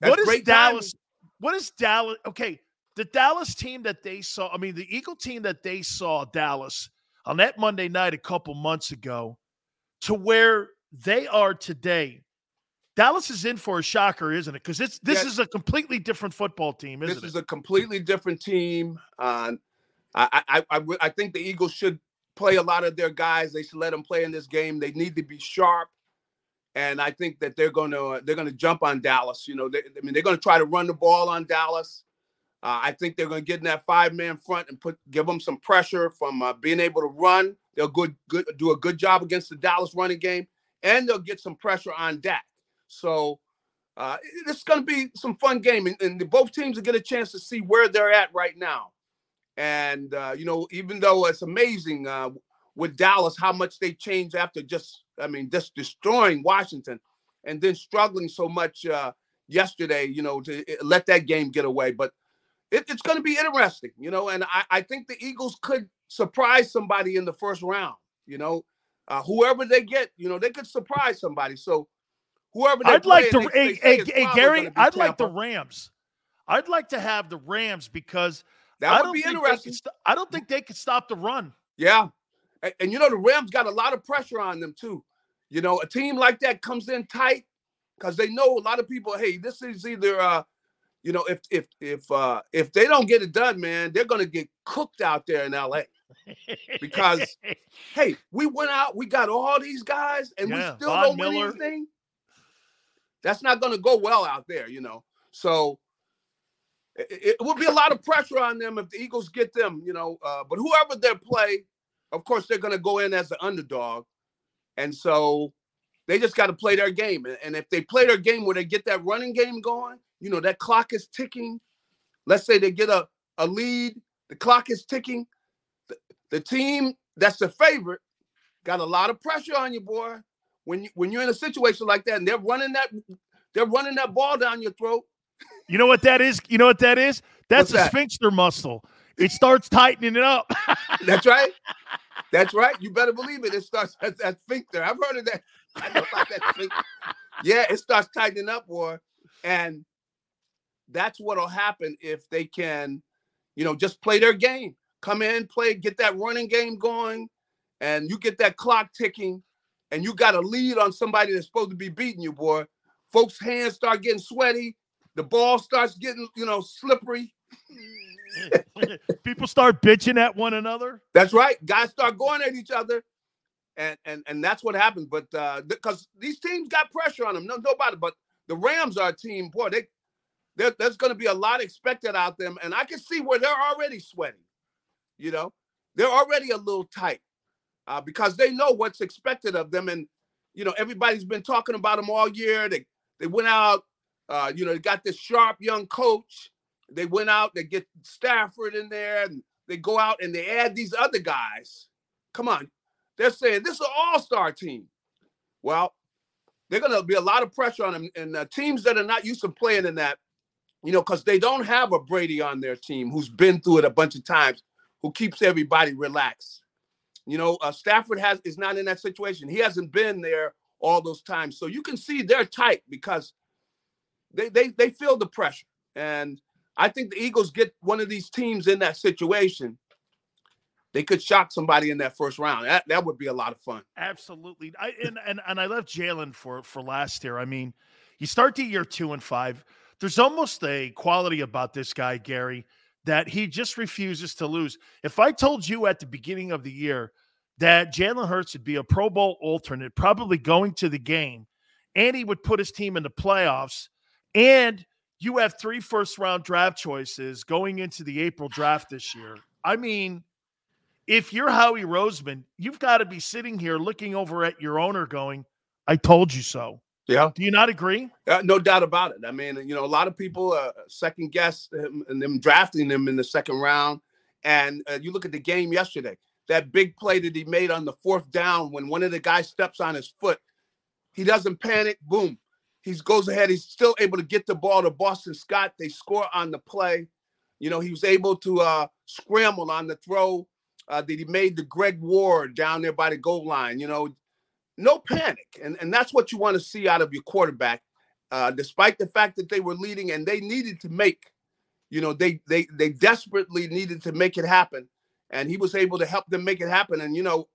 what is Dallas? Timing. What is Dallas? Okay, the Dallas team that they saw. I mean, the Eagle team that they saw Dallas on that Monday night a couple months ago, to where they are today. Dallas is in for a shocker, isn't it? Because it's this yes. is a completely different football team, isn't this it? is a completely different team. Uh, I, I, I, I think the Eagles should play a lot of their guys. They should let them play in this game. They need to be sharp and I think that they're going to they're going to jump on Dallas. You know, they, I mean, they're going to try to run the ball on Dallas. Uh, I think they're going to get in that five man front and put give them some pressure from uh, being able to run. They'll good good do a good job against the Dallas running game, and they'll get some pressure on Dak. So uh, it's going to be some fun game, and, and, both teams will get a chance to see where they're at right now. And uh, you know, even though it's amazing uh, with Dallas how much they changed after just I mean, just destroying Washington and then struggling so much uh, yesterday, you know, to eh, let that game get away. But it, it's going to be interesting, you know, and I, I, think the Eagles could surprise somebody in the first round, you know, uh, whoever they get, you know, they could surprise somebody. So whoever I'd like to, hey, hey, hey Garry, I'd Tampa. like the Rams. I'd like to have the Rams because that would be interesting. St- I don't think they could stop the run. Yeah, and, and, you know, the Rams got a lot of pressure on them too. You know, a team like that comes in tight because they know a lot of people, hey, this is either uh, you know, if if if uh if they don't get it done, man, they're gonna get cooked out there in LA. because hey, we went out, we got all these guys, and yeah, we still Von don't Miller. win anything. That's not gonna go well out there, you know. So it, it, will be a lot of pressure on them if the Eagles get them, you know. Uh, but whoever they play, of course, they're going to go in as the underdog. And so they just got to play their game. And if they play their game where they get that running game going, you know, that clock is ticking. Let's say they get a, a lead, the clock is ticking. The, the team that's the favorite got a lot of pressure on you, boy. When you when you're in a situation like that and they're running that they're running that ball down your throat. You know what that is? You know what that is? That's What's a that? sphincter muscle. It starts tightening it up. That's right. That's right. You better believe it. It starts at that sphincter. I've heard of that. I know about that. Yeah, it starts tightening up, boy. And that's what'll happen if they can, you know, just play their game. Come in, play, get that running game going, and you get that clock ticking, and you got a lead on somebody that's supposed to be beating you, boy. Folks' hands start getting sweaty, the ball starts getting, you know, slippery. People start bitching at one another. That's right. Guys start going at each other. And and and that's what happened. But uh because these teams got pressure on them, no nobody. But the Rams are a team, boy, they there's going to be a lot expected out them, and I can see where they're already sweating. You know, they're already a little tight uh, because they know what's expected of them, and you know everybody's been talking about them all year. They they went out, uh, you know, they got this sharp young coach, they went out, they get Stafford in there, and they go out and they add these other guys. Come on. They're saying this is an all-star team. Well, they're going to be a lot of pressure on them. And uh, teams that are not used to playing in that, you know, because they don't have a Brady on their team who's been through it a bunch of times, who keeps everybody relaxed. You know, uh, Stafford has is not in that situation. He hasn't been there all those times. So you can see they're tight because they they they feel the pressure. And I think the Eagles get one of these teams in that situation. They could shock somebody in that first round. That that would be a lot of fun. Absolutely. I and and, and I left Jalen for for last year. I mean, you start the year two and five. There's almost a quality about this guy, Garry, that he just refuses to lose. If I told you at the beginning of the year that Jalen Hurts would be a Pro Bowl alternate, probably going to the game, and he would put his team in the playoffs, and you have three first round draft choices going into the April draft this year. I mean, if you're Howie Roseman, you've got to be sitting here looking over at your owner going, I told you so. Yeah. Do you not agree? Uh, no doubt about it. I mean, you know, a lot of people uh, second guess him and them drafting them in the second round. And uh, you look at the game yesterday, that big play that he made on the fourth down when one of the guys steps on his foot, he doesn't panic. Boom. He goes ahead. He's still able to get the ball to Boston Scott. They score on the play. You know, he was able to uh, scramble on the throw uh, that he made to Greg Ward down there by the goal line. You know, no panic, and and that's what you want to see out of your quarterback. Uh, despite the fact that they were leading and they needed to make, you know, they they they desperately needed to make it happen, and he was able to help them make it happen. And you know,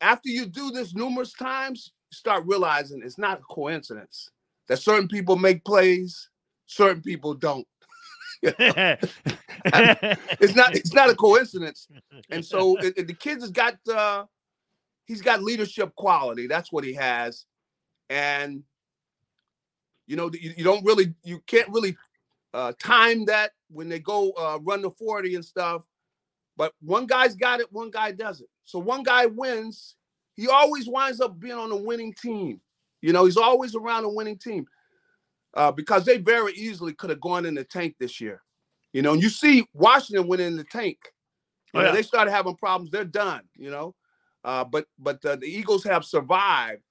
after you do this numerous times, you start realizing it's not a coincidence that certain people make plays, certain people don't. it's not it's not a coincidence. And so it, it, the kids has got uh he's got leadership quality. That's what he has. And you know, you, you don't really you can't really uh time that when they go uh run the 40 and stuff. But one guy's got it, one guy doesn't. So one guy wins, he always winds up being on the winning team. You know, he's always around a winning team uh, because they very easily could have gone in the tank this year. You know, and you see Washington went in the tank. You oh, know, yeah. They started having problems. They're done. You know, uh, but but uh, the Eagles have survived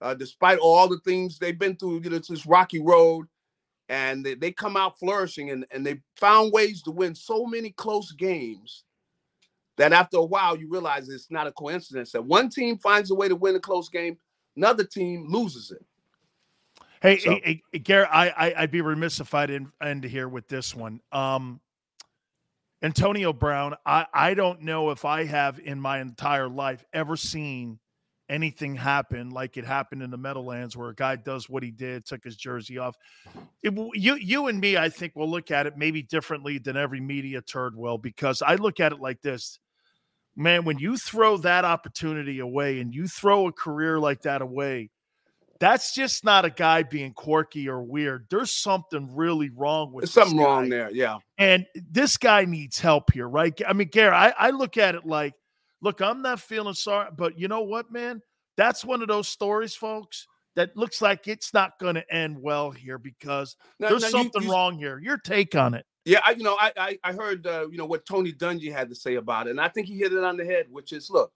uh, despite all the things they've been through. You know, it's this rocky road, and they, they come out flourishing, and and they found ways to win so many close games that after a while you realize it's not a coincidence that one team finds a way to win a close game, another team loses it. Hey, so. hey, hey, Garrett, I, I would be remiss if I didn't end here with this one. Um, Antonio Brown, I I don't know if I have in my entire life ever seen anything happen like it happened in the Meadowlands, where a guy does what he did, took his jersey off. It, you you and me, I think, will look at it maybe differently than every media turd will, because I look at it like this. Man, when you throw that opportunity away and you throw a career like that away, that's just not a guy being quirky or weird. There's something really wrong with There's something guy. wrong there. Yeah. And this guy needs help here, right? I mean, Garry, I, I look at it like, look, I'm not feeling sorry, but you know what, man? That's one of those stories, folks, that looks like it's not going to end well here because now, there's now something you, you, wrong here. Your take on it. Yeah, I, you know, I I, I heard uh, you know what Tony Dungy had to say about it, and I think he hit it on the head, which is look,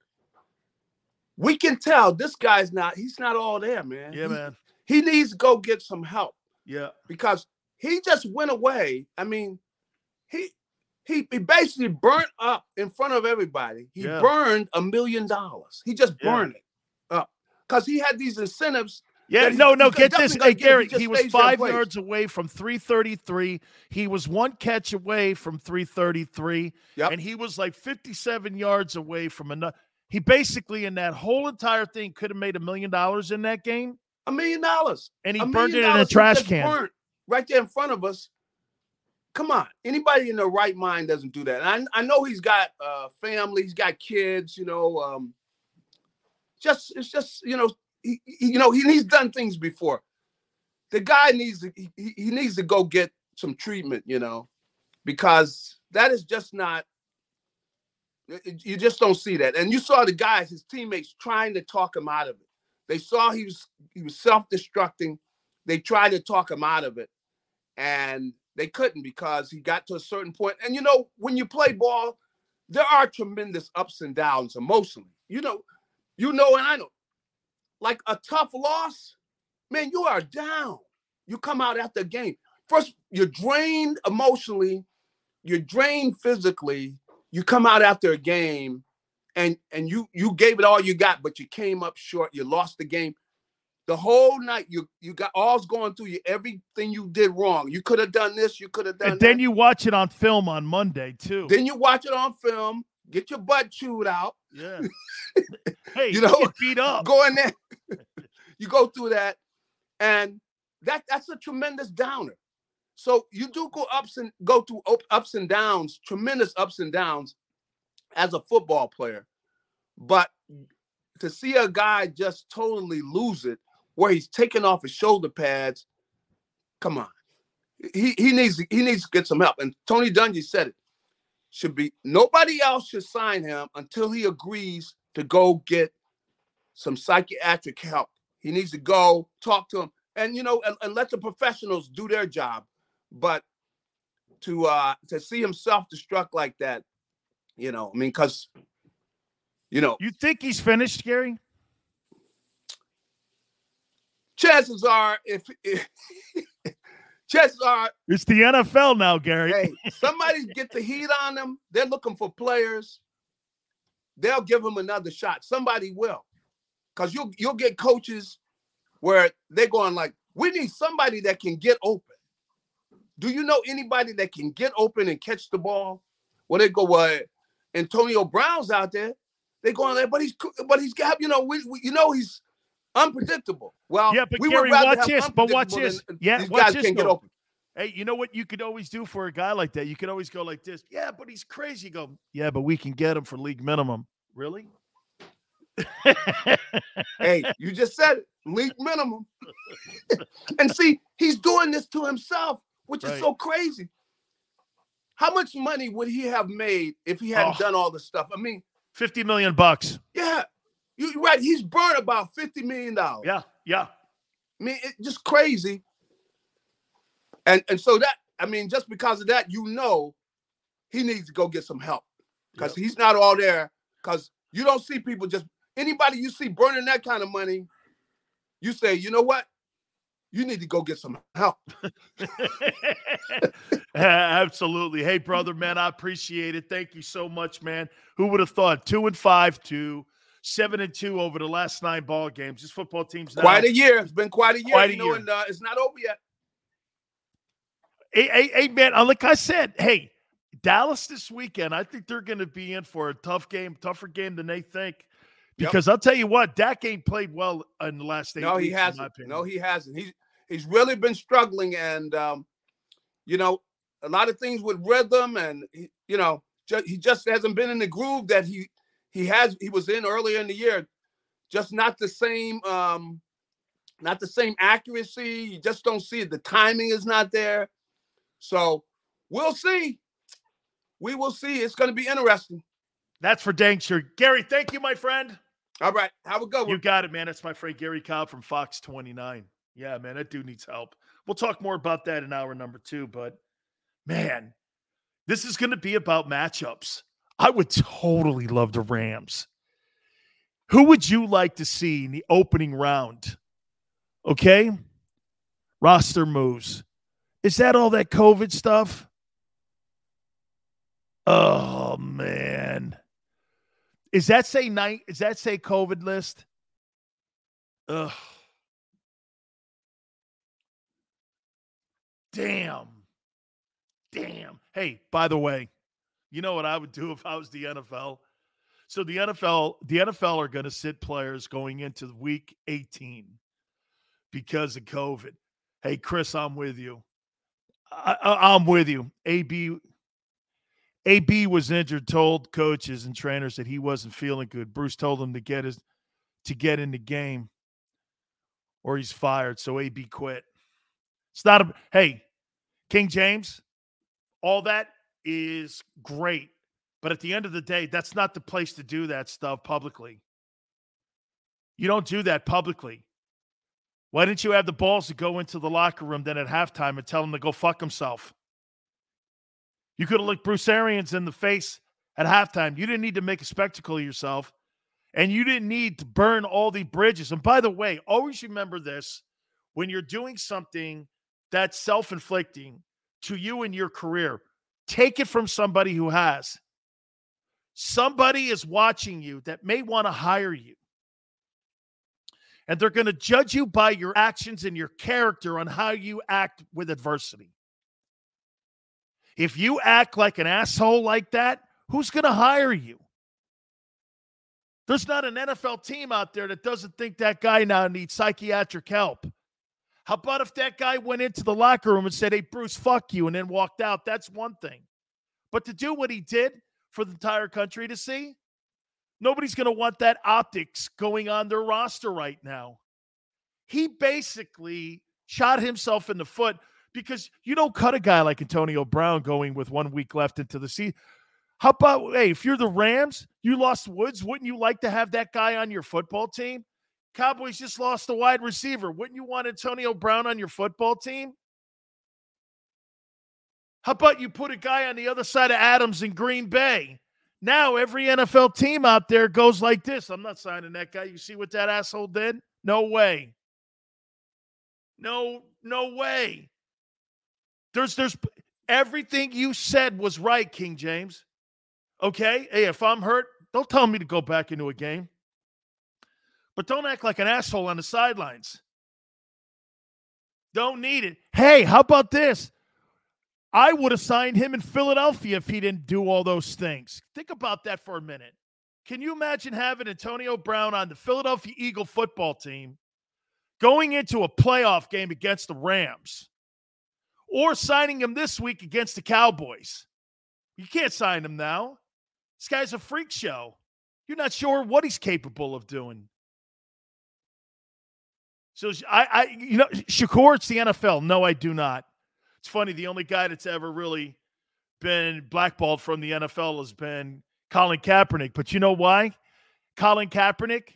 we can tell this guy's not he's not all there, man. Yeah, he, man. He needs to go get some help. Yeah. Because he just went away. I mean, he he, he basically burnt up in front of everybody. He yeah. burned a million dollars. He just burned yeah. it up because he had these incentives. Yeah, no, no. Get this, hey Garry. He, he was five yards away from 333. He was one catch away from 333, yep. and he was like 57 yards away from another. He basically, in that whole entire thing, could have made a million dollars in that game. A million dollars. And he burned it in a trash can. Right there in front of us. Come on. Anybody in their right mind doesn't do that. And I, I know he's got uh family, he's got kids, you know. Um, just it's just, you know, he, you know, he, he's done things before. The guy needs to he, he needs to go get some treatment, you know, because that is just not you just don't see that. And you saw the guys, his teammates, trying to talk him out of it. They saw he was he was self-destructing. They tried to talk him out of it, and they couldn't because he got to a certain point. And you know, when you play ball, there are tremendous ups and downs emotionally. You know, you know, and I know. Like a tough loss, man, you are down. You come out after a game. First, you're drained emotionally, you're drained physically, you come out after a game and and you you gave it all you got, but you came up short. You lost the game. The whole night you you got all's going through you. Everything you did wrong. You could have done this. You could have done. And then you watch it on film on Monday too. Then you watch it on film. Get your butt chewed out. Yeah. hey, you know, beat up. Go in there. you go through that, and that that's a tremendous downer. So you do go ups and go through ups and downs, tremendous ups and downs as a football player. But to see a guy just totally lose it where he's taking off his shoulder pads, come on. He he needs he needs to get some help. And Tony Dungy said it. Should be nobody else should sign him until he agrees to go get some psychiatric help. He needs to go talk to him and you know and, and let the professionals do their job. But to uh to see him self-destruct like that, you know, I mean, because you know, you think he's finished, Garry? chances are, if, if chances are, uh, it's the NFL now, Garry. Hey, somebody get the heat on them. They're looking for players. They'll give them another shot. Somebody will, because you'll you'll get coaches where they're going like, we need somebody that can get open. Do you know anybody that can get open and catch the ball? Well, they go, well, Antonio Brown's out there. They go on there, but he's but he's got you know we, we, you know he's unpredictable. Well, yeah, but we Garry, watch this. But watch this. Uh, yeah, these watch guys this. get open. Hey, you know what you could always do for a guy like that? You could always go like this. Yeah, but he's crazy. You go, yeah, but we can get him for league minimum. Really? hey, you just said it, league minimum. and see, he's doing this to himself, which Right. is so crazy. How much money would he have made if he hadn't Oh. done all this stuff? I mean, 50 million bucks. yeah, you- right. He's burned about fifty million dollars. Yeah, yeah. I mean, it's just crazy. And and so that I mean, just because of that, you know, he needs to go get some help because he's not all there. Because you don't see people just anybody you see burning that kind of money, you say, you know what, you need to go get some help. Absolutely. Hey, brother, man, I appreciate it. Thank you so much, man. Who would have thought two and five to seven and two over the last nine ball games? This football team's now Quite a year. It's been quite a year. Quite a you know, year. and uh, it's not over yet. Hey, hey, hey, man, uh, like I said, hey, Dallas this weekend, I think they're going to be in for a tough game, tougher game than they think. Yep. Because I'll tell you what, Dak ain't played well in the last eight No, he hasn't. No, he hasn't. He's he's really been struggling, and um, you know, a lot of things with rhythm, and he, you know, he just hasn't been in the groove that he he has. He was in earlier in the year. Just not the same. Um, not the same accuracy. You just don't see it. The timing is not there. So we'll see. We will see. It's going to be interesting. That's for dang sure. Garry, thank you, my friend. All right. Have a good one. You got it, man. That's my friend Garry Cobb from Fox 29. Yeah, man, that dude needs help. We'll talk more about that in hour number two, but man, this is going to be about matchups. I would totally love the Rams. Who would you like to see in the opening round? Okay. Roster moves. Is that all that COVID stuff? Oh, man. Is that say night? Is that say COVID list? Ugh. Damn. Damn. Hey, by the way, you know what I would do if I was the NFL? So the NFL, the NFL are going to sit players going into week 18 because of COVID. Hey, Chris, I'm with you. I, I'm with you. AB AB was injured, told coaches and trainers that he wasn't feeling good. Bruce told him to get his to get in the game or he's fired. So AB quit. It's not a hey, King James, all that is great. But at the end of the day, that's not the place to do that stuff publicly. You don't do that publicly. Why didn't you have the balls to go into the locker room then at halftime and tell him to go fuck himself? You could have looked Bruce Arians in the face at halftime. You didn't need to make a spectacle of yourself, and you didn't need to burn all the bridges. And by the way, always remember this when you're doing something that's self inflicting to you and your career, take it from somebody who has. Somebody is watching you that may want to hire you. And they're going to judge you by your actions and your character on how you act with adversity. If you act like an asshole like that, who's going to hire you? There's not an NFL team out there that doesn't think that guy now needs psychiatric help. How about if that guy went into the locker room and said, Hey, Bruce, fuck you, and then walked out? That's one thing. But to do what he did for the entire country to see, nobody's going to want that optics going on their roster right now. He basically shot himself in the foot because you don't cut a guy like Antonio Brown going with one week left into the season. How about, hey, if you're the Rams, you lost Woods, wouldn't you like to have that guy on your football team? Cowboys just lost a wide receiver. Wouldn't you want Antonio Brown on your football team? How about you put a guy on the other side of Adams in Green Bay? Now every NFL team out there goes like this. I'm not signing that guy. You see what that asshole did? No way. No, no way. There's there's everything you said was right, King James. Okay? Hey, if I'm hurt, don't tell me to go back into a game. But don't act like an asshole on the sidelines. Don't need it. Hey, how about this? I would have signed him in Philadelphia if he didn't do all those things. Think about that for a minute. Can you imagine having Antonio Brown on the Philadelphia Eagle football team going into a playoff game against the Rams or signing him this week against the Cowboys? You can't sign him now. This guy's a freak show. You're not sure what he's capable of doing. So I, I, you know, Shakur, it's the NFL. No, I do not. It's funny. The only guy that's ever really been blackballed from the NFL has been Colin Kaepernick. But you know why? Colin Kaepernick.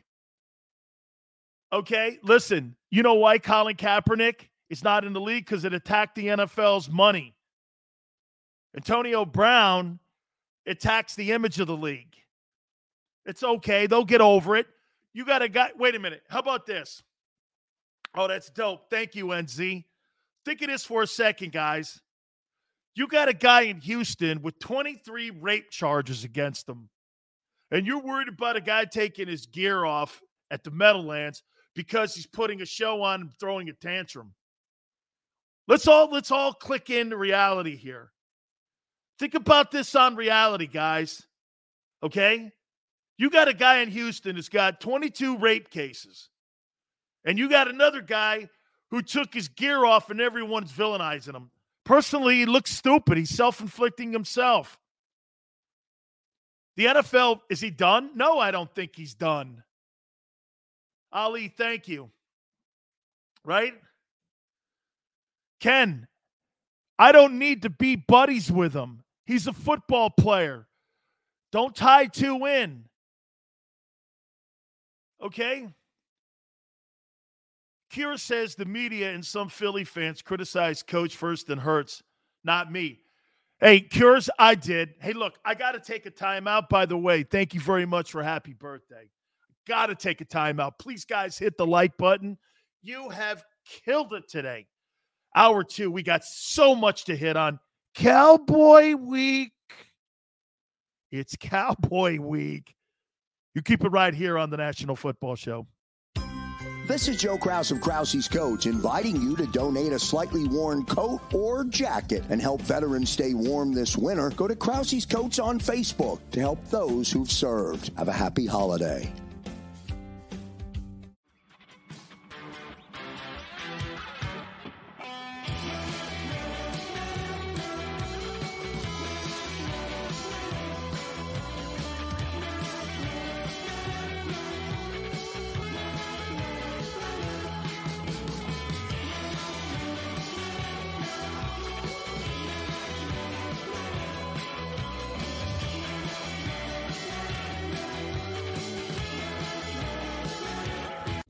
Okay, listen. You know why Colin Kaepernick is not in the league? Because it attacked the NFL's money. Antonio Brown attacks the image of the league. It's okay. They'll get over it. You got a guy. Wait a minute. How about this? Oh, that's dope. Thank you, NZ. Think of this for a second, guys. You got a guy in Houston with 23 rape charges against him. And you're worried about a guy taking his gear off at the Meadowlands because he's putting a show on and throwing a tantrum. Let's all let's all click into reality here. Think about this on reality, guys. Okay? You got a guy in Houston who's got 22 rape cases. And you got another guy who took his gear off and everyone's villainizing him. Personally, he looks stupid. He's self inflicting himself. The NFL, is he done? No, I don't think he's done. Ali, thank you. Right? Ken, I don't need to be buddies with him. He's a football player. Don't tie two in. Okay? Kira says the media and some Philly fans criticize Coach first and Hurts, not me. Hey, Cures, I did. Hey, look, I got to take a timeout. By the way, thank you very much for happy birthday. Got to take a timeout. Please, guys, hit the like button. You have killed it today. Hour two, we got so much to hit on. Cowboy Week. It's Cowboy Week. You keep it right here on the National Football Show. This is Joe Kraus of Krause's Coats inviting you to donate a slightly worn coat or jacket and help veterans stay warm this winter. Go to Krause's Coats on Facebook to help those who've served. Have a happy holiday.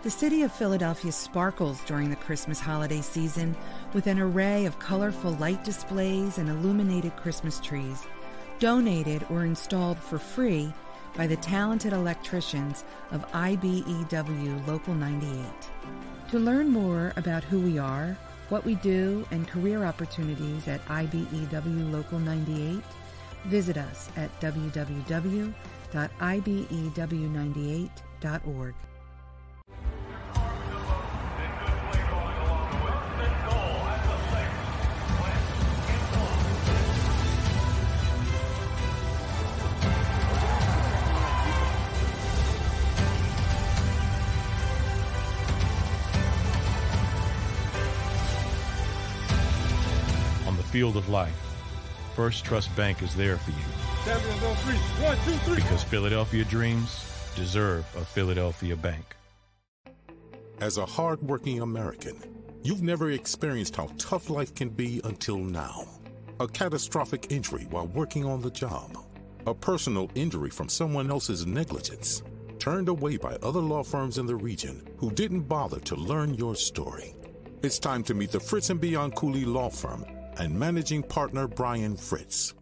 The city of Philadelphia sparkles during the Christmas holiday season with an array of colorful light displays and illuminated Christmas trees, donated or installed for free by the talented electricians of IBEW Local 98. To learn more about who we are, what we do, and career opportunities at IBEW Local 98, visit us at www.ibew98.org. field of life, First Trust Bank is there for you. One two three. Because Philadelphia dreams deserve a Philadelphia bank. As a hardworking American, You've never experienced how tough life can be until now. A catastrophic injury while working on the job. A personal injury from someone else's negligence. Turned away by other law firms in the region who didn't bother to learn your story. It's time to meet the Fritz and Bianculli Law Firm and managing partner Brian Fritz.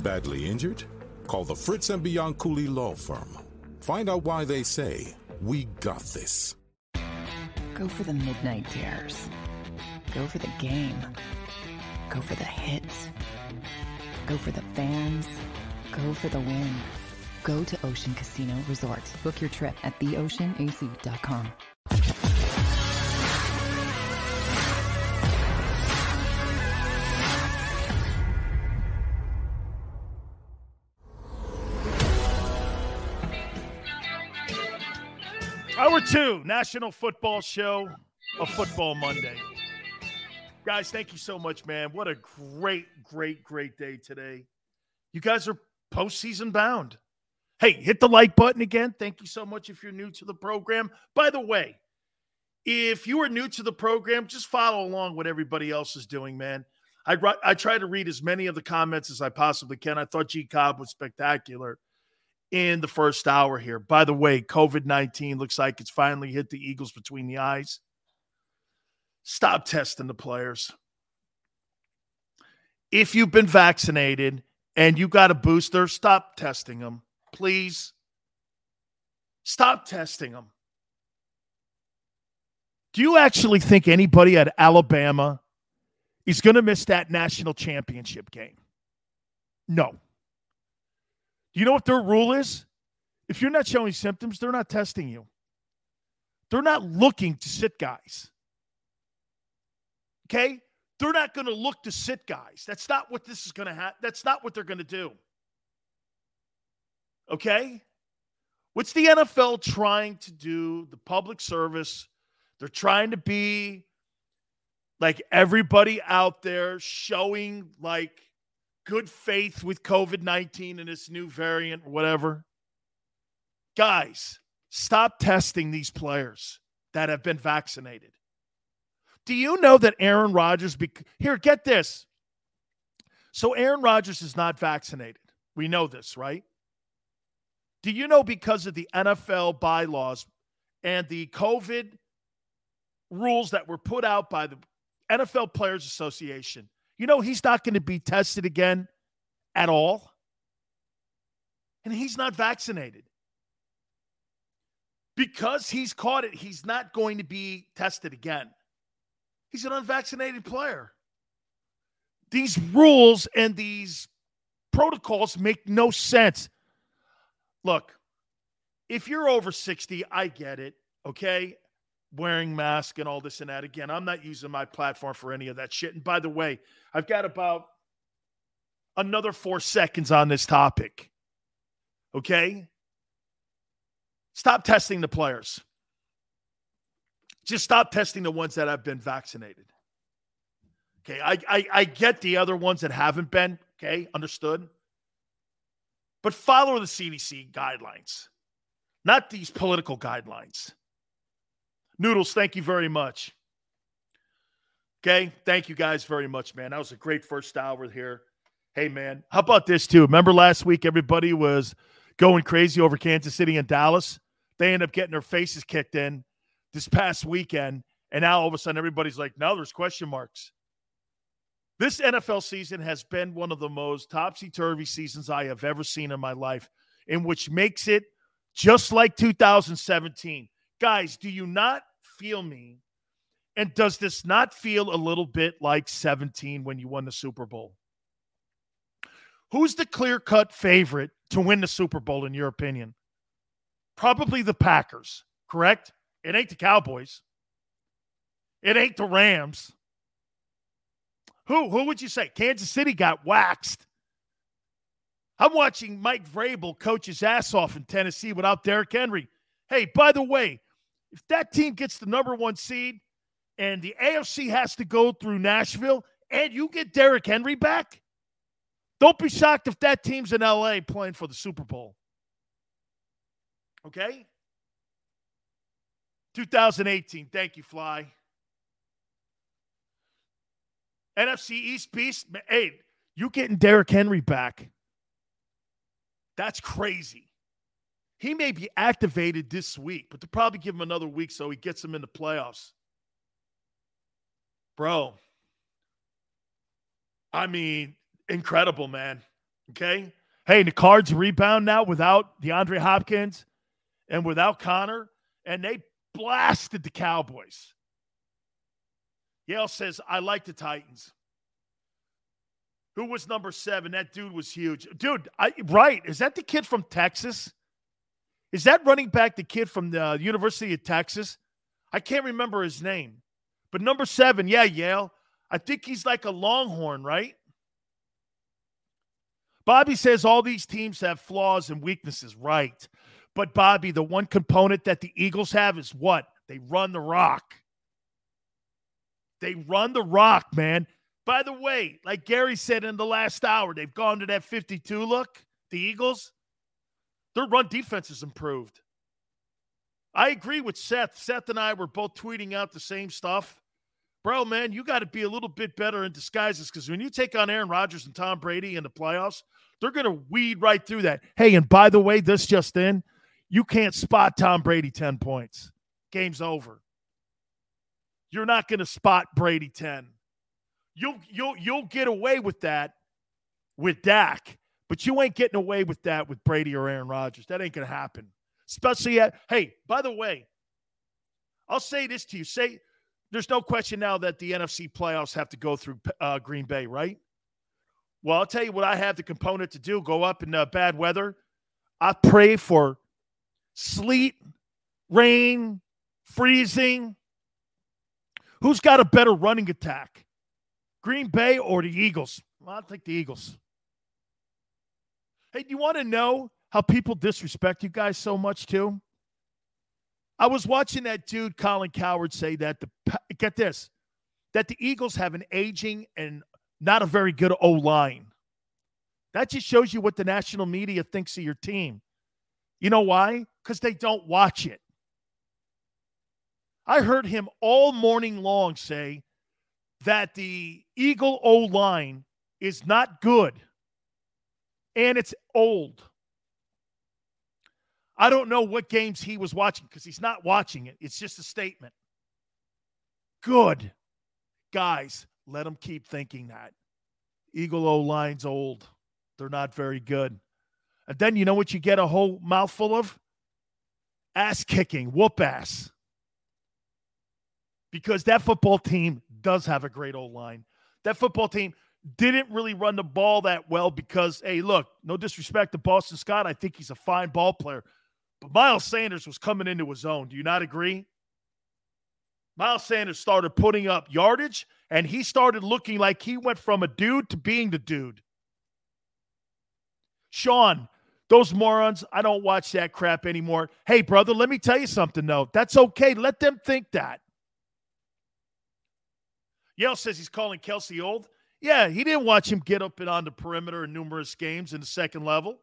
Badly injured? Call the Fritz and Bianculli Law Firm. Find out why they say, We got this. Go for the midnight dares. Go for the game. Go for the hits. Go for the fans. Go for the win. Go to Ocean Casino Resort. Book your trip at theoceanac.com. Hour two, National Football Show, a Football Monday. Guys, thank you so much, man. What a great, great, great day today. You guys are postseason bound. Hey, hit the like button again. Thank you so much if you're new to the program. By the way, if you are new to the program, just follow along what everybody else is doing, man. I, I try to read as many of the comments as I possibly can. I thought G Cobb was spectacular in the first hour here. By the way, COVID 19 looks like it's finally hit the Eagles between the eyes. Stop testing the players. If you've been vaccinated and you got a booster, stop testing them. Please. Stop testing them. Do you actually think anybody at Alabama is going to miss that national championship game? No. Do you know what their rule is? If you're not showing symptoms, they're not testing you. They're not looking to sit guys. Okay? They're not going to look to sit guys. That's not what this is going to happen. That's not what they're going to do. Okay? What's the NFL trying to do? The public service. They're trying to be like everybody out there showing like good faith with COVID 19 and this new variant, whatever. Guys, stop testing these players that have been vaccinated. Do you know that Aaron Rodgers, be- here, get this. So Aaron Rodgers is not vaccinated. We know this, right? Do you know because of the NFL bylaws and the COVID rules that were put out by the NFL Players Association, you know he's not going to be tested again at all? And he's not vaccinated. Because he's caught it, he's not going to be tested again. He's an unvaccinated player. These rules and these protocols make no sense. Look, if you're over 60, I get it, okay? Wearing mask and all this and that. Again, I'm not using my platform for any of that shit. And by the way, I've got about another four seconds on this topic. Okay? Stop testing the players. Just stop testing the ones that have been vaccinated. Okay, I, I, I get the other ones that haven't been. Okay, understood. But follow the CDC guidelines, not these political guidelines. Noodles, thank you very much. Okay, thank you guys very much, man. That was a great first hour here. Hey, man, how about this too? Remember last week everybody was going crazy over Kansas City and Dallas? They end up getting their faces kicked in this past weekend. And now all of a sudden everybody's like, now there's question marks. This NFL season has been one of the most topsy turvy seasons I have ever seen in my life, in which makes it just like 2017. Guys, do you not feel me? And does this not feel a little bit like 17 when you won the Super Bowl? Who's the clear cut favorite to win the Super Bowl, in your opinion? Probably the Packers, correct? It ain't the Cowboys. It ain't the Rams. Who? Who would you say? Kansas City got waxed. I'm watching Mike Vrabel coach his ass off in Tennessee without Derrick Henry. Hey, by the way, if that team gets the number one seed and the AFC has to go through Nashville and you get Derrick Henry back, don't be shocked if that team's in LA playing for the Super Bowl. Okay? 2018. Thank you, Fly. NFC East beast. Hey, you getting Derrick Henry back? That's crazy. He may be activated this week, but they'll probably give him another week so he gets him in the playoffs. Bro, I mean, incredible, man. Okay. Hey, the cards rebound now without DeAndre Hopkins and without Conner, and they blasted the Cowboys. Yale says, I like the Titans. Who was number seven? That dude was huge. Dude, I, right. Is that the kid from Texas? Is that running back the kid from the University of Texas? I can't remember his name. But number seven, yeah, Yale. I think he's like a Longhorn, right? Bobby says all these teams have flaws and weaknesses, right? But Bobby, the one component that the Eagles have is what? They run the rock. They run the rock, man. By the way, like Gary said in the last hour, they've gone to that 52 look, the Eagles. Their run defense has improved. I agree with Seth. Seth and I were both tweeting out the same stuff. Bro, man, you got to be a little bit better in disguises because when you take on Aaron Rodgers and Tom Brady in the playoffs, they're going to weed right through that. Hey, and by the way, this just in, you can't spot Tom Brady 10 points. Game's over. You're not going to spot Brady 10. You'll you'll you'll get away with that with Dak, but you ain't getting away with that with Brady or Aaron Rodgers. That ain't going to happen. Especially at hey, by the way, I'll say this to you. Say there's no question now that the NFC playoffs have to go through uh, Green Bay, right? Well, I'll tell you what I have the component to do. Go up in uh, bad weather. I pray for sleet, rain, freezing. Who's got a better running attack? Green Bay or the Eagles? Well, I think the Eagles. Hey, do you want to know how people disrespect you guys so much too? I was watching that dude Colin Cowherd say that the get this that the Eagles have an aging and not a very good O line. That just shows you what the national media thinks of your team. You know why? Because they don't watch it. I heard him all morning long say that the Eagle O line is not good and it's old. I don't know what games he was watching because he's not watching it. It's just a statement. Good. Guys, let him keep thinking that. Eagle O line's old. They're not very good. And then you know what you get a whole mouthful of? Ass kicking, whoop ass. Because that football team does have a great O line. That football team didn't really run the ball that well because, hey, look, no disrespect to Boston Scott. I think he's a fine ball player. But Miles Sanders was coming into his own. Do you not agree? Miles Sanders started putting up yardage and he started looking like he went from a dude to being the dude. Sean, those morons, I don't watch that crap anymore. Hey, brother, let me tell you something, though. That's okay. Let them think that. Yale says he's calling Kelce old. Yeah, he didn't watch him get up and on the perimeter in numerous games in the second level.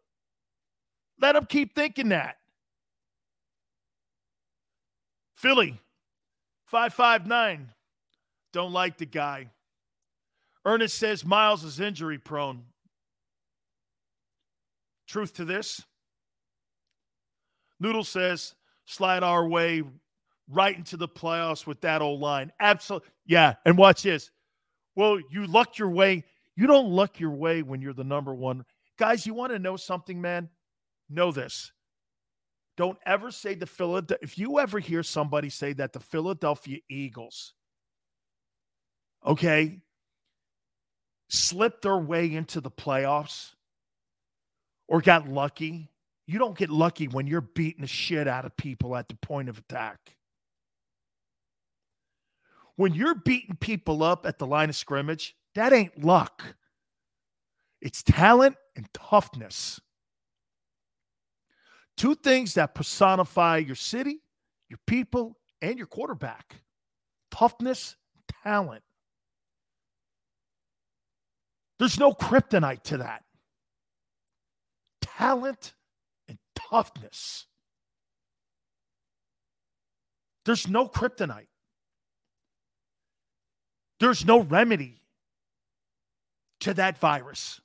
Let him keep thinking that. Philly, 559. Don't like the guy. Ernest says Miles is injury prone. Truth to this. Noodle says slide our way right into the playoffs with that O line. Absolutely. Yeah. And watch this. Well, you luck your way. You don't luck your way when you're the number one. Guys, you want to know something, man? Know this. Don't ever say the Philadelphia. If you ever hear somebody say that the Philadelphia Eagles, okay, slipped their way into the playoffs or got lucky, you don't get lucky when you're beating the shit out of people at the point of attack. When you're beating people up at the line of scrimmage, that ain't luck. It's talent and toughness. Two things that personify your city, your people, and your quarterback toughness, talent. There's no kryptonite to that. Talent and toughness. There's no kryptonite. There's no remedy to that virus.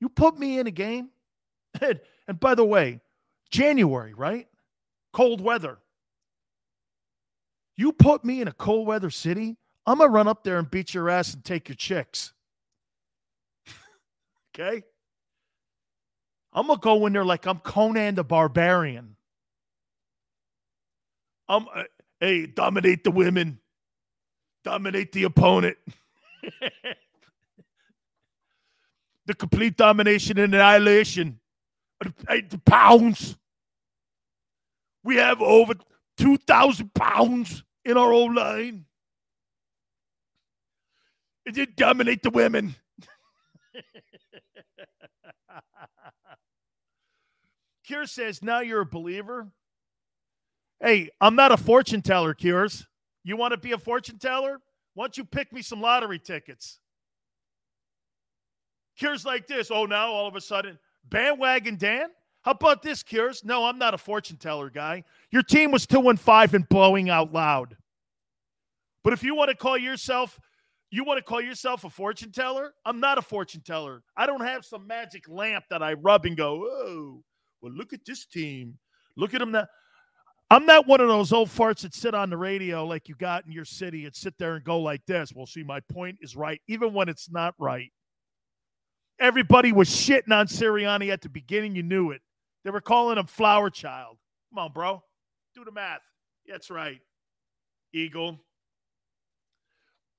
You put me in a game, and, and by the way, January, right? Cold weather. You put me in a cold weather city, I'm going to run up there and beat your ass and take your chicks. okay? I'm going to go in there like I'm Conan the Barbarian. I'm, uh, hey, dominate the women, dominate the opponent. the complete domination and annihilation the pounds. We have over 2,000 pounds in our own line. And then dominate the women. Kier says, now you're a believer. Hey, I'm not a fortune teller, Cures. You want to be a fortune teller? Why don't you pick me some lottery tickets? Cures like this. Oh, now all of a sudden, bandwagon Dan? How about this, Cures? No, I'm not a fortune teller guy. Your team was 2 and 5 and blowing out loud. But if you want to call yourself you want to call yourself a fortune teller? I'm not a fortune teller. I don't have some magic lamp that I rub and go, "Oh, well look at this team. Look at them now." I'm not one of those old farts that sit on the radio like you got in your city and sit there and go like this. Well, see, my point is right, even when it's not right. Everybody was shitting on Sirianni at the beginning. You knew it. They were calling him Flower Child. Come on, bro. Do the math. That's right. Eagle.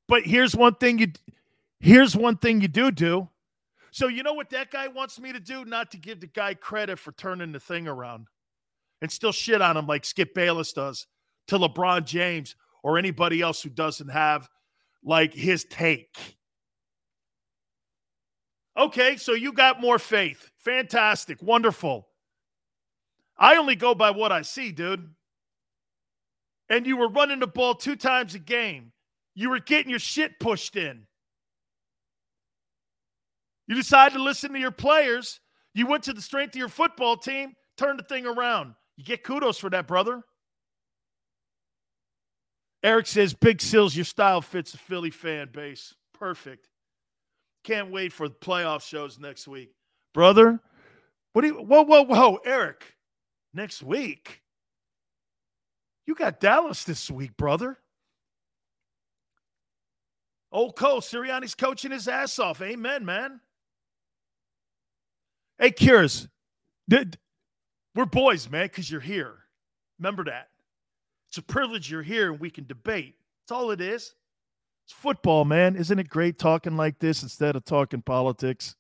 But here's one thing you here's one thing you do do. So you know what that guy wants me to do? Not to give the guy credit for turning the thing around and still shit on him like Skip Bayless does to LeBron James or anybody else who doesn't have like his take. Okay, so you got more faith. Fantastic. Wonderful. I only go by what I see, dude. And you were running the ball two times a game. You were getting your shit pushed in. You decided to listen to your players. You went to the strength of your football team, turned the thing around. You get kudos for that, brother. Eric says, Big Sills, your style fits the Philly fan base. Perfect. Can't wait for the playoff shows next week. Brother, what do you, whoa, whoa, whoa, Eric, next week? You got Dallas this week, brother. Old coach, Sirianni's coaching his ass off. Amen, man. Hey, Cures, we're boys, man, because you're here. Remember that. It's a privilege you're here and we can debate. That's all it is. It's football, man. Isn't it great talking like this instead of talking politics?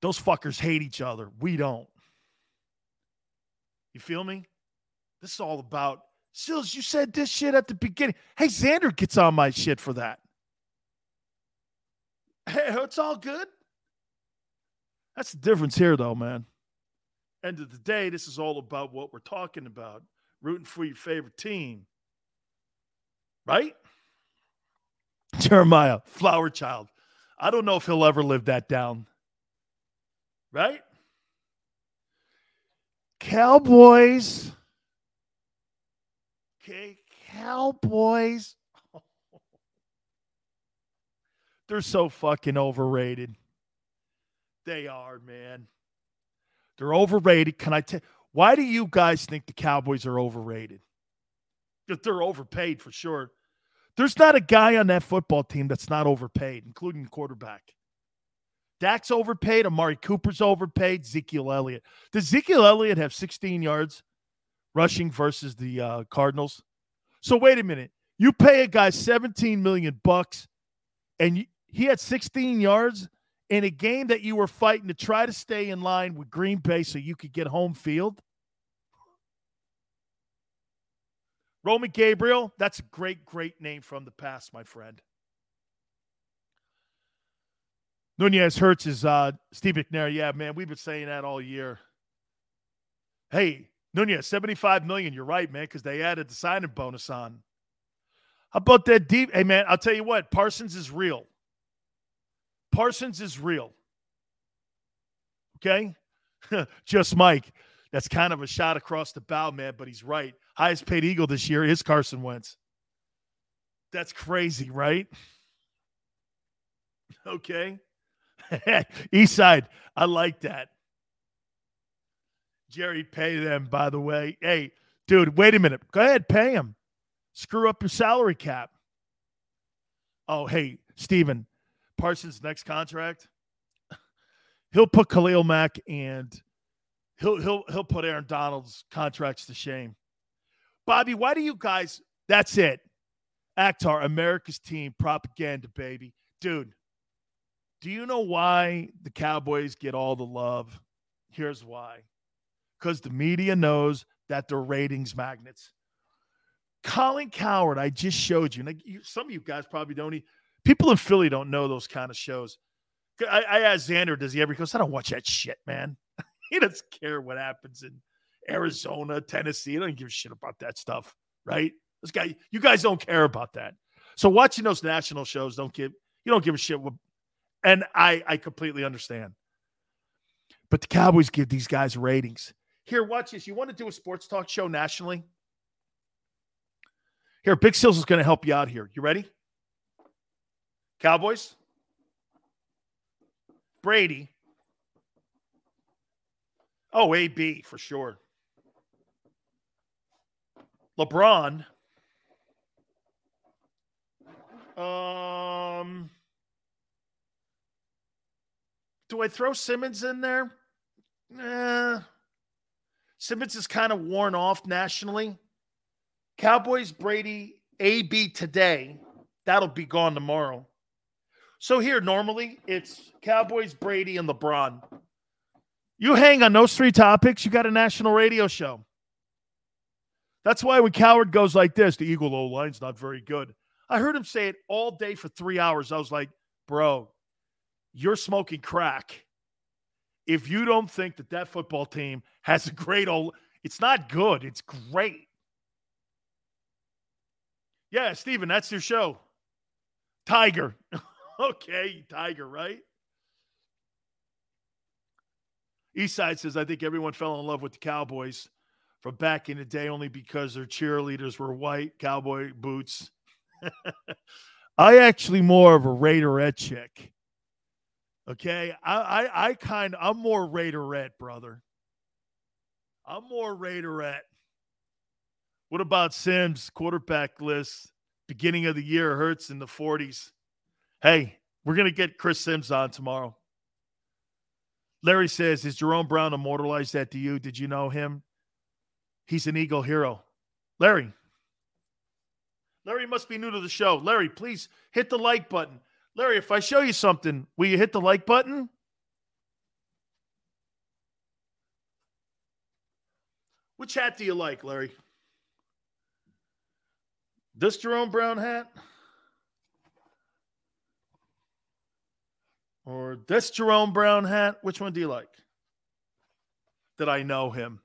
Those fuckers hate each other. We don't. You feel me? This is all about Sills. You said this shit at the beginning. Hey, Xander gets on my shit for that. Hey, it's all good. That's the difference here, though, man. End of the day, this is all about what we're talking about rooting for your favorite team. Right? Jeremiah, flower child. I don't know if he'll ever live that down. Right? Cowboys. Okay, Cowboys. They're so fucking overrated. They are, man. They're overrated. Can I tell why do you guys think the Cowboys are overrated? They're overpaid for sure. There's not a guy on that football team that's not overpaid, including quarterback. Dak's overpaid. Amari Cooper's overpaid. Ezekiel Elliott. Does Ezekiel Elliott have 16 yards rushing versus the uh, Cardinals? So wait a minute. You pay a guy 17 million bucks, and he had 16 yards in a game that you were fighting to try to stay in line with Green Bay so you could get home field. Roman Gabriel, that's a great, great name from the past, my friend. Nunez Hurts is uh, Steve McNair. Yeah, man, we've been saying that all year. Hey, Nunez, 75 million. You're right, man, because they added the signing bonus on. How about that deep? Hey, man, I'll tell you what, Parsons is real. Parsons is real. Okay? Just Mike. That's kind of a shot across the bow, man, but he's right. Highest paid Eagle this year is Carson Wentz. That's crazy, right? Okay. East side. I like that. Jerry, pay them, by the way. Hey, dude, wait a minute. Go ahead, pay him. Screw up your salary cap. Oh, hey, Steven, Parsons' next contract, he'll put Khalil Mack and he'll he'll he'll put Aaron Donald's contracts to shame. Bobby, why do you guys that's it. Akhtar, America's team propaganda, baby. Dude, do you know why the Cowboys get all the love? Here's why. Because the media knows that they're ratings magnets. Colin Cowherd, I just showed you. You, some of you guys probably don't. Even, people in Philly don't know those kind of shows. I, I asked Xander, does he ever? He goes, I don't watch that shit, man. he doesn't care what happens in Arizona, Tennessee. He doesn't give a shit about that stuff, right? This guy, you guys don't care about that. So watching those national shows don't give you don't give a shit. What, and I I completely understand. But the Cowboys give these guys ratings. Here, watch this. You want to do a sports talk show nationally? Here, Big Sills is going to help you out here. You ready? Cowboys? Brady. Oh, AB for sure. LeBron. Um, do I throw Simmons in there? Eh. Simmons is kind of worn off nationally. Cowboys, Brady, AB today. That'll be gone tomorrow. So here, normally it's Cowboys, Brady, and LeBron. You hang on those three topics, you got a national radio show. That's why when Cowherd goes like this, the Eagle O line's not very good. I heard him say it all day for three hours. I was like, bro, you're smoking crack. If you don't think that that football team has a great old, it's not good. It's great. Yeah, Steven, that's your show. Tiger. okay, Tiger, right? Eastside says, I think everyone fell in love with the Cowboys from back in the day only because their cheerleaders were white cowboy boots I actually more of a Raiderette chick. Okay, I I, I kind I'm more Raiderette, brother. I'm more Raiderette. What about Sims quarterback list? Beginning of the year hurts in the 40s. Hey, we're gonna get Chris Sims on tomorrow. Larry says, "Is Jerome Brown immortalized that to you? Did you know him? He's an Eagle hero." Larry, Larry must be new to the show. Larry, please hit the like button. Larry, if I show you something, will you hit the like button? Which hat do you like, Larry? This Jerome Brown hat? Or this Jerome Brown hat? Which one do you like? Did I know him?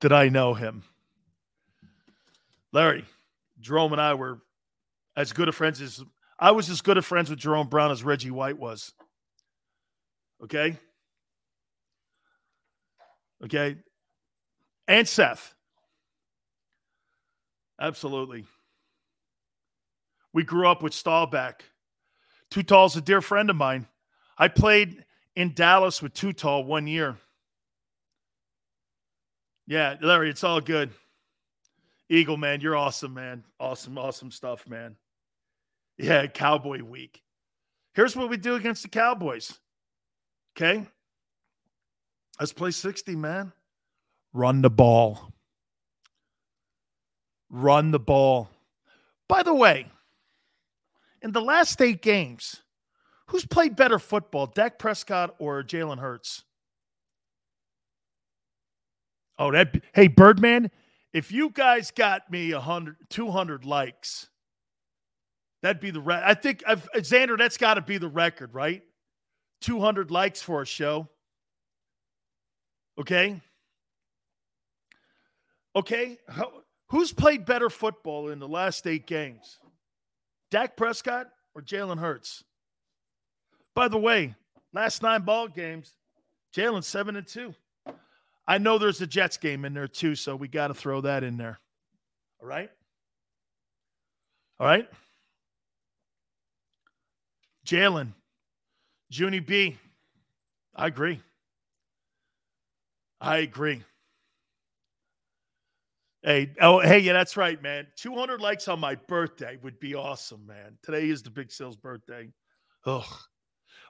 did I know him. Larry, Jerome and I were as good of friends as I was as good of friends with Jerome Brown as Reggie White was. Okay. Okay. And Seth. Absolutely. We grew up with Staubach. Too Tall's a dear friend of mine. I played in Dallas with Too Tall one year. Yeah, Larry, it's all good. Eagle, man, you're awesome, man. Awesome, awesome stuff, man. Yeah, Cowboy week. Here's what we do against the Cowboys. Okay. Let's play 60, man. Run the ball. Run the ball. By the way, in the last eight games, who's played better football, Dak Prescott or Jalen Hurts? Oh, that hey Birdman, if you guys got me 100 200 likes, that'd be the re- I think I've, Xander that's got to be the record, right? 200 likes for a show. Okay? Okay, who's played better football in the last 8 games? Dak Prescott or Jalen Hurts? By the way, last 9 ball games, Jalen 7 and 2. I know there's a Jets game in there too, so we got to throw that in there. All right. All right. Jalen, Junie B. I agree. I agree. Hey, oh, hey, yeah, that's right, man. 200 likes on my birthday would be awesome, man. Today is the Big Sales birthday. Ugh.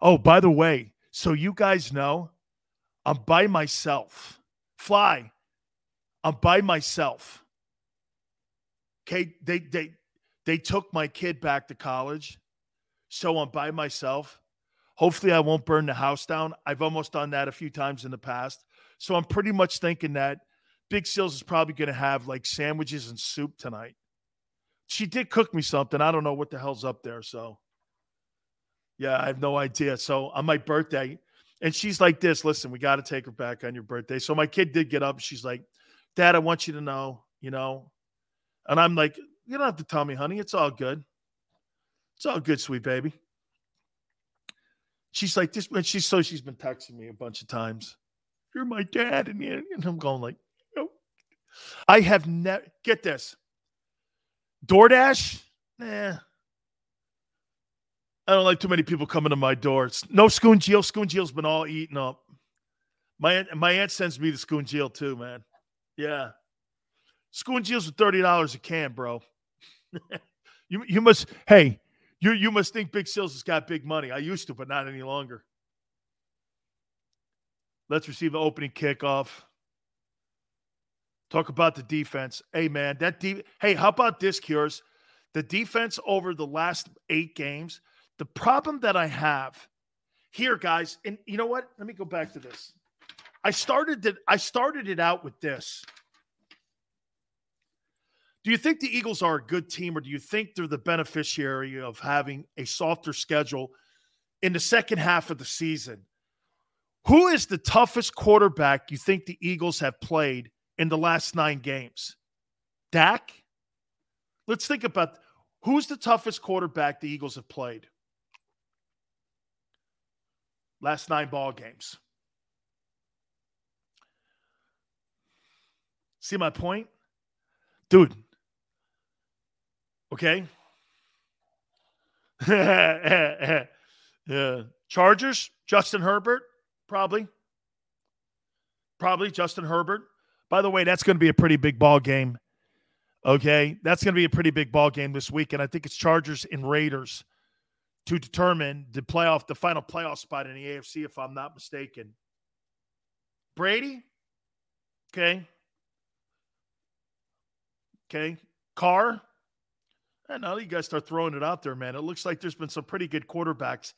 Oh, by the way, so you guys know, I'm by myself. Fly, I'm by myself. Okay, they they they took my kid back to college, so I'm by myself. Hopefully, I won't burn the house down. I've almost done that a few times in the past, so I'm pretty much thinking that Big Seals is probably going to have like sandwiches and soup tonight. She did cook me something. I don't know what the hell's up there, so yeah, I have no idea. So on my birthday, and she's like this listen, we got to take her back on your birthday. So my kid did get up. She's like, Dad, I want you to know, you know. And I'm like, You don't have to tell me, honey. It's all good. It's all good, sweet baby. She's like, This, and she's so she's been texting me a bunch of times. You're my dad. And, and I'm going, like. I have never, get this DoorDash, nah. I don't like too many people coming to my door. It's no Schoongeel. Schoongeel's been all eaten up. My aunt, my aunt sends me the Schoongeel too, man. Yeah. Schoongeel's are thirty dollars a can, bro. you you must hey, you you must think Big Sales has got big money. I used to, but not any longer. Let's receive the opening kickoff. Talk about the defense. Hey man, that de- hey, how about this, Cures? The defense over the last eight games the problem that I have here, guys, and you know what? Let me go back to this. I started it. I started it out with this. Do you think the Eagles are a good team, or do you think they're the beneficiary of having a softer schedule in the second half of the season? Who is the toughest quarterback you think the Eagles have played in the last nine games? Dak? Let's think about who's the toughest quarterback the Eagles have played. last nine ball games. See my point? Dude. Okay. yeah. Chargers, Justin Herbert, probably. Probably Justin Herbert. By the way, that's going to be a pretty big ball game. Okay. That's going to be a pretty big ball game this week. And I think it's Chargers and Raiders to determine the playoff, the final playoff spot in the AFC, if I'm not mistaken. Brady, okay, okay, Carr. And now you guys start throwing it out there, man. It looks like there's been some pretty good quarterbacks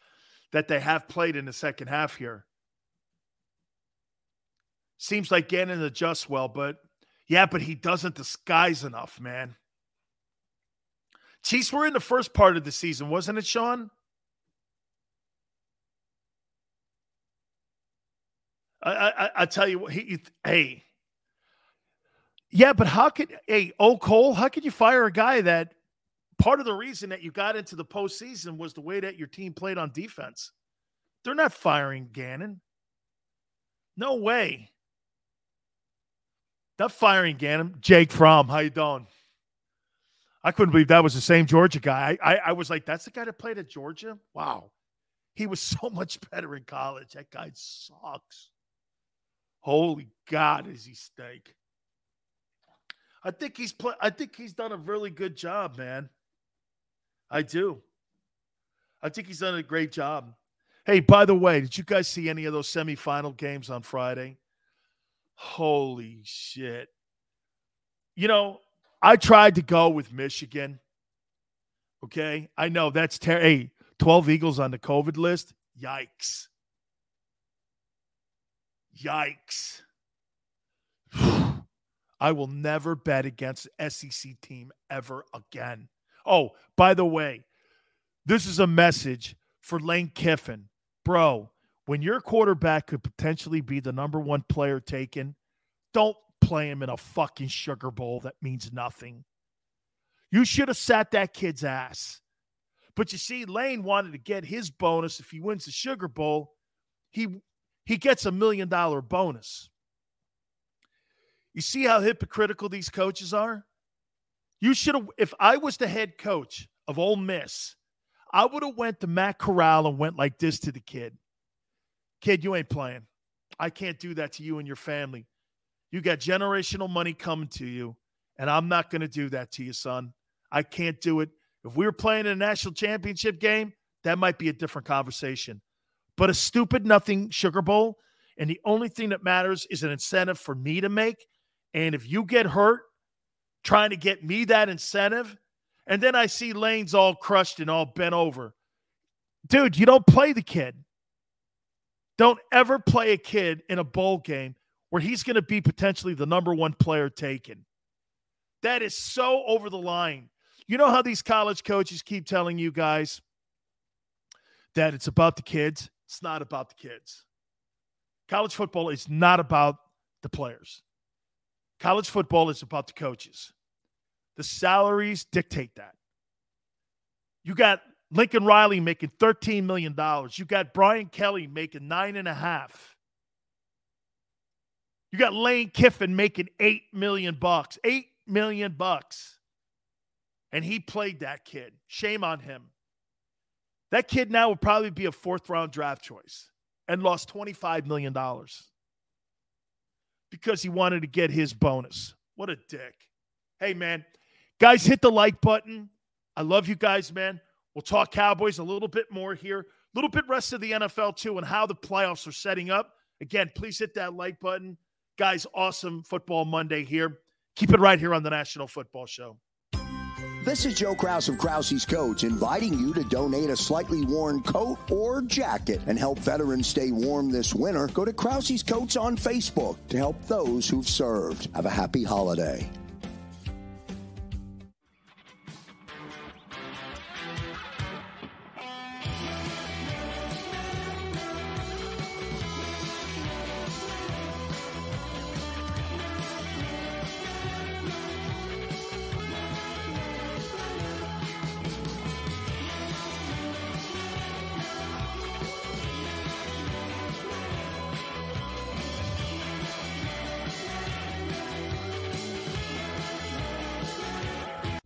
that they have played in the second half here. Seems like Gannon adjusts well, but yeah, but he doesn't disguise enough, man. Chiefs were in the first part of the season, wasn't it, Sean? I, I, I tell you what, he, hey, yeah, but how could, hey, oh Cole, how could you fire a guy that part of the reason that you got into the postseason was the way that your team played on defense? They're not firing Gannon. No way. Not firing Gannon. Jake Fromm, how you doing? I couldn't believe that was the same Georgia guy. I, I, I was like, that's the guy that played at Georgia? Wow. He was so much better in college. That guy sucks. Holy God, is he stink? I think he's play, I think he's done a really good job, man. I do. I think he's done a great job. Hey, by the way, did you guys see any of those semifinal games on Friday? Holy shit. You know, I tried to go with Michigan. Okay. I know that's ter- hey, 12 Eagles on the COVID list. Yikes. Yikes. I will never bet against SEC team ever again. Oh, by the way, this is a message for Lane Kiffin. Bro, when your quarterback could potentially be the number one player taken, don't play him in a fucking sugar bowl that means nothing. You should have sat that kid's ass. But you see, Lane wanted to get his bonus if he wins the Sugar Bowl. He he gets a million dollar bonus. You see how hypocritical these coaches are? You should have. If I was the head coach of Ole Miss, I would have went to Matt Corral and went like this to the kid. Kid, you ain't playing. I can't do that to you and your family. You got generational money coming to you, and I'm not going to do that to you, son. I can't do it. If we were playing in a national championship game, that might be a different conversation. But a stupid nothing Sugar Bowl, and the only thing that matters is an incentive for me to make. And if you get hurt trying to get me that incentive, and then I see Lane's all crushed and all bent over, dude, you don't play the kid. Don't ever play a kid in a bowl game where he's going to be potentially the number one player taken. That is so over the line. You know how these college coaches keep telling you guys that it's about the kids? It's not about the kids. College football is not about the players. College football is about the coaches. The salaries dictate that. You got Lincoln Riley making $13 million. You got Brian Kelly making nine and a half. You got Lane Kiffin making eight million bucks. Eight million bucks. And he played that kid. Shame on him. That kid now will probably be a fourth round draft choice and lost $25 million because he wanted to get his bonus. What a dick. Hey, man. Guys, hit the like button. I love you guys, man. We'll talk Cowboys a little bit more here, a little bit rest of the NFL too, and how the playoffs are setting up. Again, please hit that like button. Guys, awesome football Monday here. Keep it right here on the National Football Show. This is Joe Kraus of Krause's Coats inviting you to donate a slightly worn coat or jacket and help veterans stay warm this winter. Go to Krause's Coats on Facebook to help those who've served. Have a happy holiday.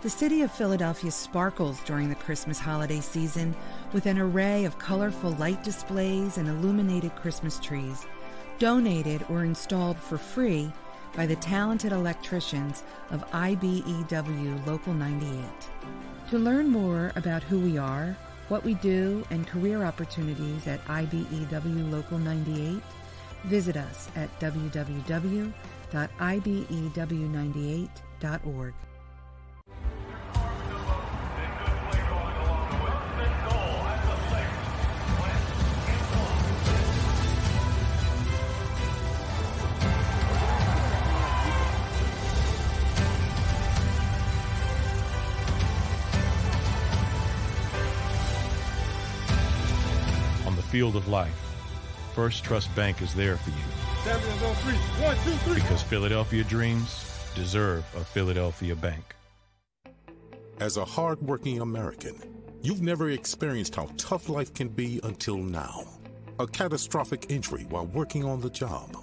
The city of Philadelphia sparkles during the Christmas holiday season with an array of colorful light displays and illuminated Christmas trees, donated or installed for free by the talented electricians of IBEW Local 98. To learn more about who we are, what we do, and career opportunities at IBEW Local 98, visit us at E www.ibew98.org. field of life, First Trust Bank is there for you. Because Philadelphia dreams deserve a Philadelphia bank. As a hardworking American, you've never experienced how tough life can be until now. A catastrophic injury while working on the job.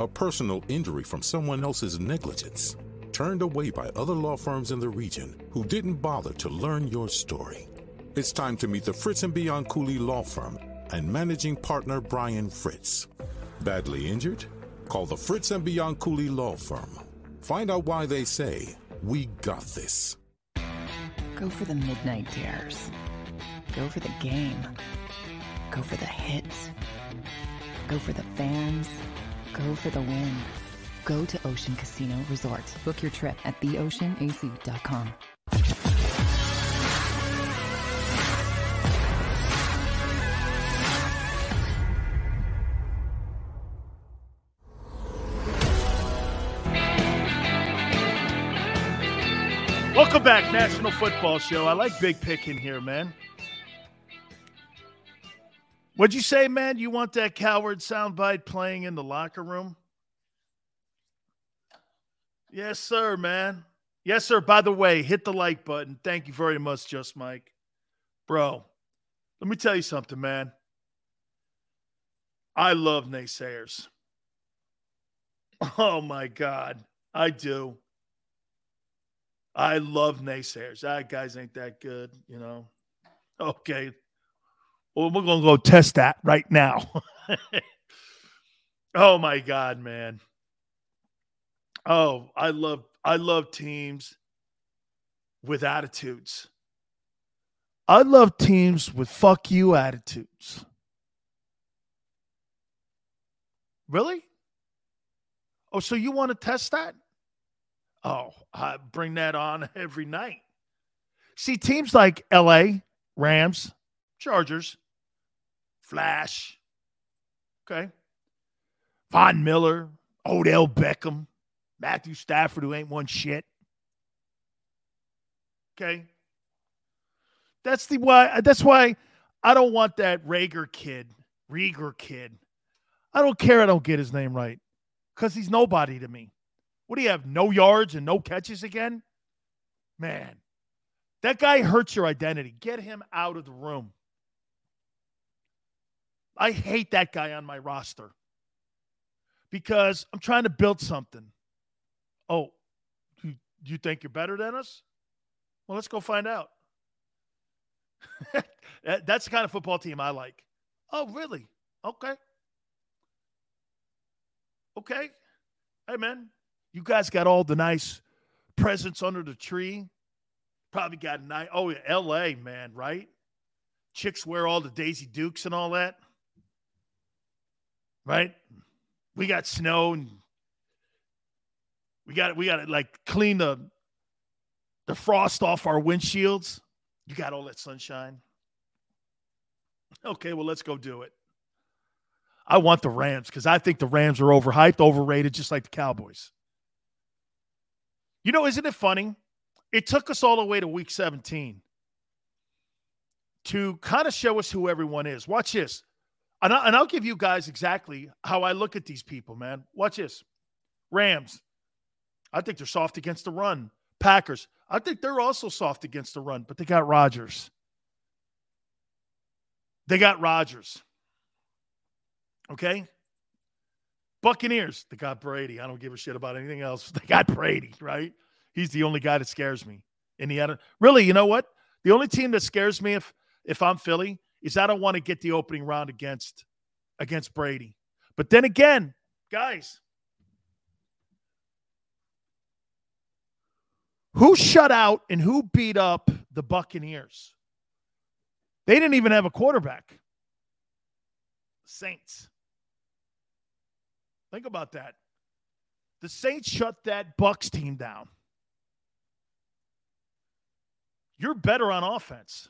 A personal injury from someone else's negligence. Turned away by other law firms in the region who didn't bother to learn your story. It's time to meet the Fritz and Bianculli Law Firm and managing partner Brian Fritz. Badly injured? Call the Fritz and Bianculli Law Firm. Find out why they say, We got this. Go for the midnight dares. Go for the game. Go for the hits. Go for the fans. Go for the win. Go to Ocean Casino Resort. Book your trip at theoceanac.com. Welcome back, National Football Show. I like Big Pick in here, man. What'd you say, man? You want that Cowherd soundbite playing in the locker room? Yes, sir, man. Yes, sir. By the way, hit the like button. Thank you very much, Just Mike. Bro, let me tell you something, man. I love naysayers. Oh my God. I do. I love naysayers. That guys ain't that good, you know. Okay. Well, we're gonna go test that right now. oh my God, man. Oh, I love I love teams with attitudes. I love teams with fuck you attitudes. Really? Oh, so you want to test that? Oh, I bring that on every night. See, teams like LA, Rams, Chargers, Flash, okay, Von Miller, Odell Beckham, Matthew Stafford, who ain't won shit. Okay. That's the why that's why I don't want that Rager kid, Rieger kid. I don't care I don't get his name right. Because he's nobody to me. What do you have? No yards and no catches again? Man, that guy hurts your identity. Get him out of the room. I hate that guy on my roster because I'm trying to build something. Oh, you, you think you're better than us? Well, let's go find out. That's the kind of football team I like. Oh, really? Okay. Okay. Hey, man, you guys got all the nice presents under the tree. Probably got nice. Oh, yeah, L.A. man, right? Chicks wear all the Daisy Dukes and all that, right? We got snow and we got we got to like clean the the frost off our windshields. You got all that sunshine. Okay, well, let's go do it. I want the Rams because I think the Rams are overhyped, overrated, just like the Cowboys. You know, isn't it funny? It took us all the way to week 17 to kind of show us who everyone is. Watch this. And, I, and I'll give you guys exactly how I look at these people, man. Watch this. Rams. I think they're soft against the run. Packers. I think they're also soft against the run, but they got Rodgers. They got Rodgers. Okay? Buccaneers, they got Brady. I don't give a shit about anything else. They got Brady, right? He's the only guy that scares me. In the other, really, you know what? The only team that scares me if if I'm Philly is I don't want to get the opening round against against Brady. But then again, guys, who shut out and who beat up the Buccaneers? They didn't even have a quarterback. Saints. Think about that. The Saints shut that Bucs team down. You're better on offense.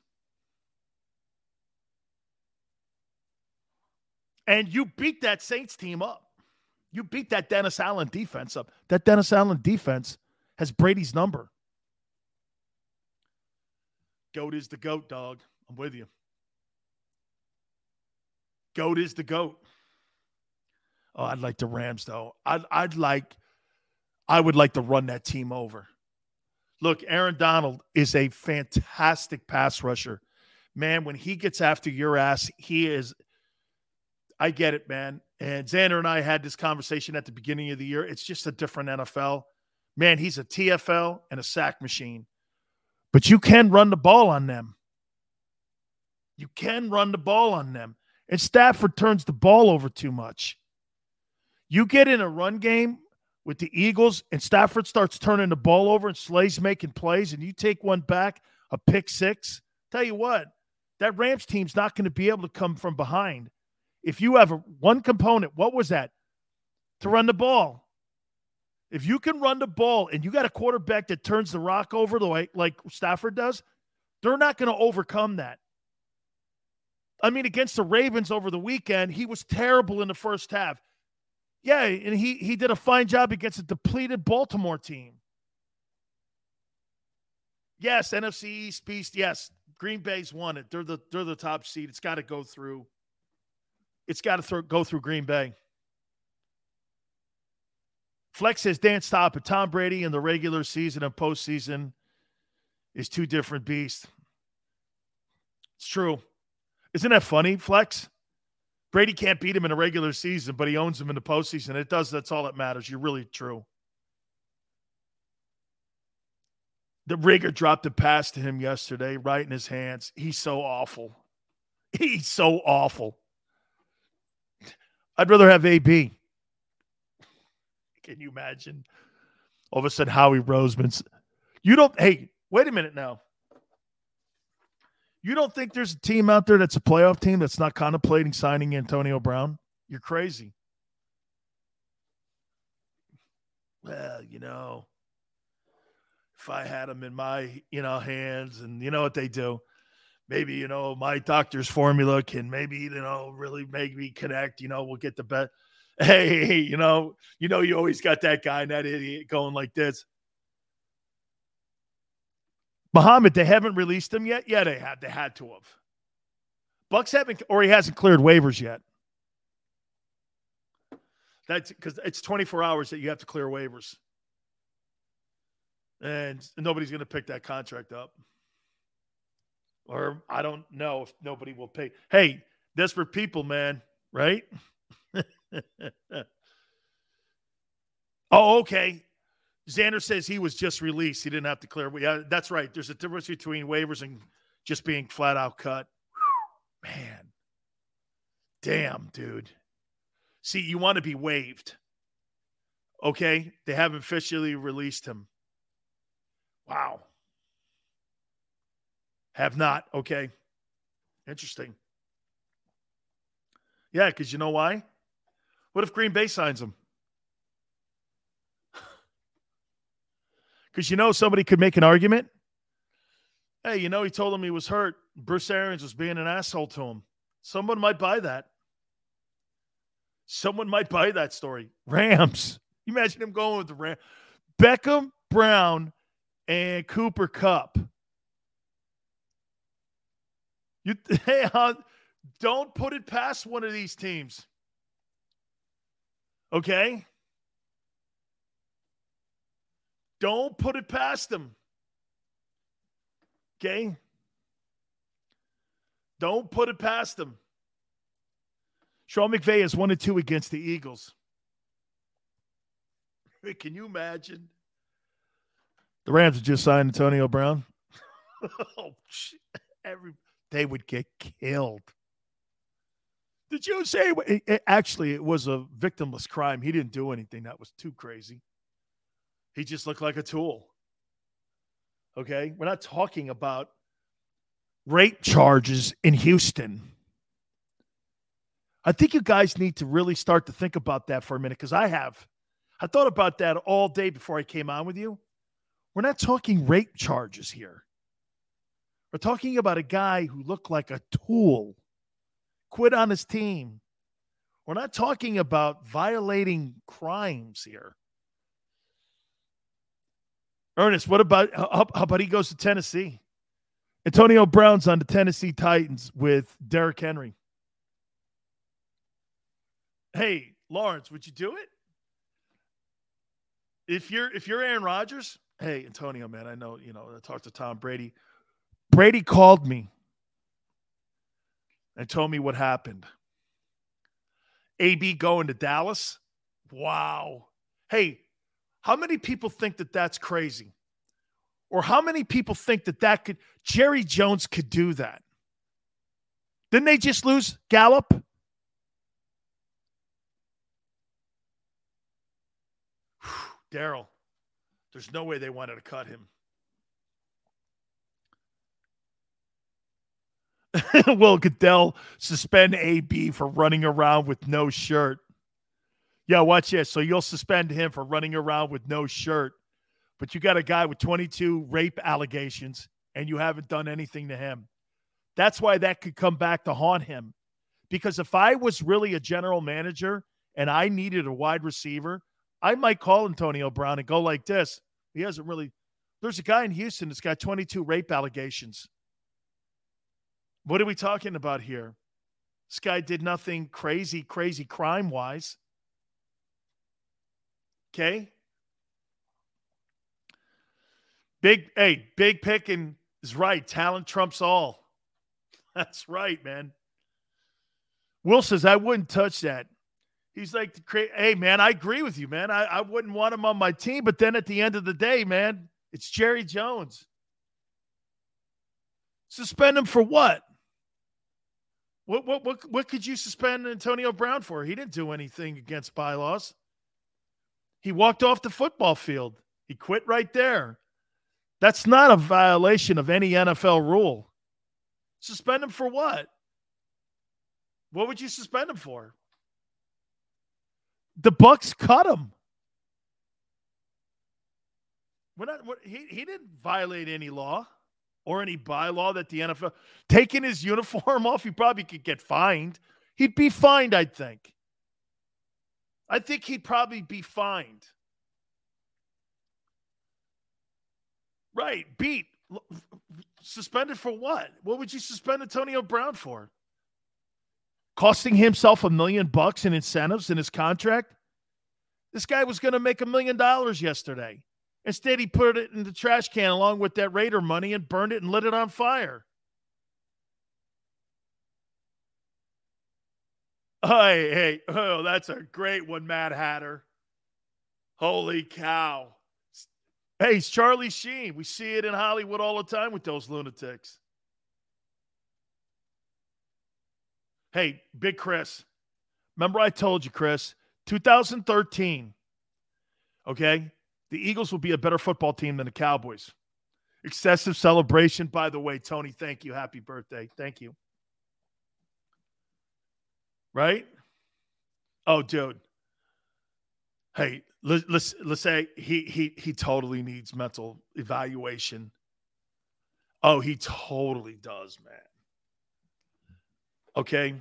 And you beat that Saints team up. You beat that Dennis Allen defense up. That Dennis Allen defense has Brady's number. Goat is the goat, dog. I'm with you. Goat is the goat. Oh, I'd like the Rams though. I'd I'd like I would like to run that team over. Look, Aaron Donald is a fantastic pass rusher. Man, when he gets after your ass, he is I get it, man. And Xander and I had this conversation at the beginning of the year. It's just a different NFL. Man, he's a TFL and a sack machine. But you can run the ball on them. You can run the ball on them. And Stafford turns the ball over too much. You get in a run game with the Eagles, and Stafford starts turning the ball over, and Slay's making plays, and you take one back, a pick six. Tell you what, that Rams team's not going to be able to come from behind. If you have a, one component, what was that? To run the ball. If you can run the ball and you got a quarterback that turns the rock over the way like Stafford does, they're not going to overcome that. I mean, against the Ravens over the weekend, he was terrible in the first half. Yeah, and he he did a fine job against a depleted Baltimore team. Yes, NFC East beast. Yes, Green Bay's won it. They're the they're the top seed. It's got to go through. It's got to th- go through Green Bay. Flex says Dan stop it. Tom Brady in the regular season and postseason is two different beasts. It's true. Isn't that funny, Flex? Brady can't beat him in a regular season, but he owns him in the postseason. It does. That's all that matters. You're really true. The rigger dropped a pass to him yesterday, right in his hands. He's so awful. He's so awful. I'd rather have AB. Can you imagine? All of a sudden, Howie Roseman's. You don't. Hey, wait a minute now. You don't think there's a team out there that's a playoff team that's not contemplating signing Antonio Brown? You're crazy. Well, you know, if I had him in my, you know, hands and you know what they do, maybe, you know, my doctor's formula can maybe, you know, really make me connect, you know, we'll get the bet. Hey, you know, you know, you always got that guy and that idiot going like this. Muhammad, they haven't released him yet. Yeah, they had. They had to have. Bucs haven't, or he hasn't cleared waivers yet. That's because it's 24 hours that you have to clear waivers, and nobody's going to pick that contract up. Or I don't know if nobody will pay. Hey, desperate people, man, right? oh, okay. Xander says he was just released. He didn't have to clear. Yeah, that's right. There's a difference between waivers and just being flat out cut. Man. Damn, dude. See, you want to be waived. Okay? They haven't officially released him. Wow. Have not. Okay. Interesting. Yeah, because you know why? What if Green Bay signs him? Because you know somebody could make an argument. Hey, you know, he told him he was hurt. Bruce Arians was being an asshole to him. Someone might buy that. Someone might buy that story. Rams. Imagine him going with the Rams. Beckham, Brown, and Cooper Kupp. You hey, uh, don't put it past one of these teams. Okay? Don't put it past them. Okay? Don't put it past them. Sean McVay is one and two against the Eagles. Can you imagine? The Rams just signed Antonio Brown. oh. Every they would get killed. Did you say? Actually, it was a victimless crime. He didn't do anything that was too crazy. He just looked like a tool. Okay. We're not talking about rape charges in Houston. I think you guys need to really start to think about that for a minute because I have. I thought about that all day before I came on with you. We're not talking rape charges here. We're talking about a guy who looked like a tool, quit on his team. We're not talking about violating crimes here. Ernest, what about how, how about he goes to Tennessee? Antonio Brown's on the Tennessee Titans with Derrick Henry. Hey, Lawrence, would you do it? If you're if you're Aaron Rodgers, hey, Antonio, man, I know, you know, I talked to Tom Brady. Brady called me and told me what happened. AB going to Dallas? Wow. Hey, how many people think that that's crazy? Or how many people think that that could, Jerry Jones could do that? Didn't they just lose Gallup? Daryl, there's no way they wanted to cut him. Will Goodell suspend AB for running around with no shirt? Yeah, watch this. So you'll suspend him for running around with no shirt, but you got a guy with 22 rape allegations and you haven't done anything to him. That's why that could come back to haunt him. Because if I was really a general manager and I needed a wide receiver, I might call Antonio Brown and go like this. He hasn't really There's a guy in Houston that's got 22 rape allegations. What are we talking about here? This guy did nothing crazy, crazy crime wise. Okay. Big, hey, big picking is right. Talent trumps all. That's right, man. Will says, I wouldn't touch that. He's like, hey, man, I agree with you, man. I, I wouldn't want him on my team. But then at the end of the day, man, it's Jerry Jones. Suspend him for what? What, what, what, what could you suspend Antonio Brown for? He didn't do anything against bylaws. He walked off the football field. He quit right there. That's not a violation of any NFL rule. Suspend him for what? What would you suspend him for? The Bucs cut him. We're not, we're, he, he didn't violate any law or any bylaw that the NFL taking his uniform off. He probably could get fined. He'd be fined, I think. I think he'd probably be fined. Right, beat suspended for what? What would you suspend Antonio Brown for? Costing himself a million bucks in incentives in his contract? This guy was going to make a million dollars yesterday. Instead, he put it in the trash can along with that Raider money and burned it and lit it on fire. Hey, hey, oh, that's a great one, Mad Hatter. Holy cow. Hey, it's Charlie Sheen. We see it in Hollywood all the time with those lunatics. Hey, Big Chris. Remember I told you, Chris, 2013, okay? The Eagles will be a better football team than the Cowboys. Excessive celebration, by the way. Tony, thank you. Happy birthday. Thank you. Right? Oh, dude. Hey, let's let's, say he he he totally needs mental evaluation. Oh, he totally does, man. Okay.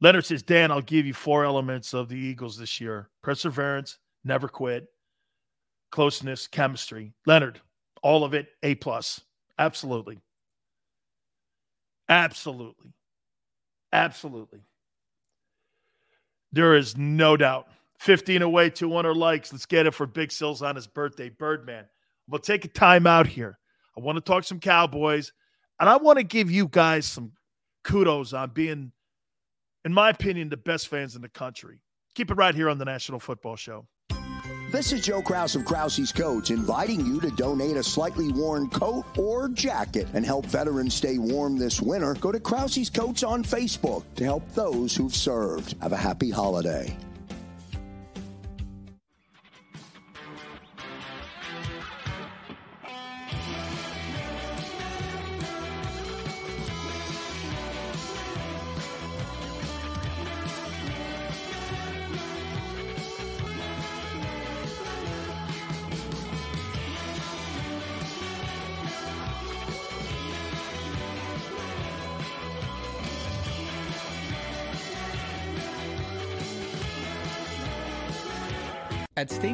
Leonard says, Dan, I'll give you four elements of the Eagles this year perseverance, never quit, closeness, chemistry. Leonard, all of it, A plus. Absolutely. Absolutely. Absolutely. There is no doubt. 15 away, 200 likes. Let's get it for Big Sills on his birthday. Birdman. We'll take a time out here. I want to talk some Cowboys, and I want to give you guys some kudos on being, in my opinion, the best fans in the country. Keep it right here on the National Football Show. This is Joe Kraus of Krause's Coats, inviting you to donate a slightly worn coat or jacket and help veterans stay warm this winter. Go to Krause's Coats on Facebook to help those who've served. Have a happy holiday.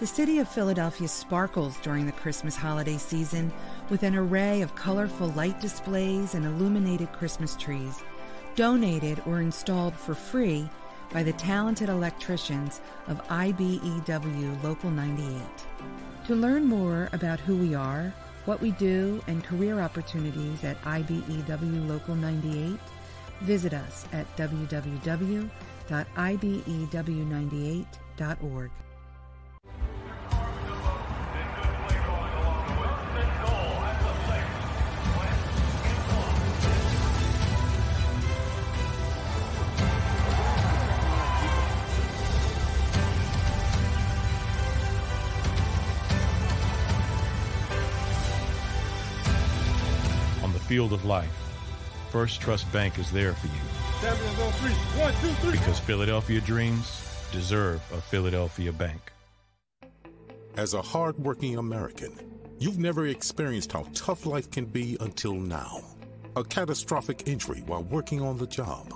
The city of Philadelphia sparkles during the Christmas holiday season with an array of colorful light displays and illuminated Christmas trees, donated or installed for free by the talented electricians of IBEW Local 98. To learn more about who we are, what we do, and career opportunities at IBEW Local 98, visit us at www.ibew98.org. field of life, First Trust Bank is there for you. Because Philadelphia dreams deserve a Philadelphia bank. As a hardworking American, you've never experienced how tough life can be until now. A catastrophic injury while working on the job.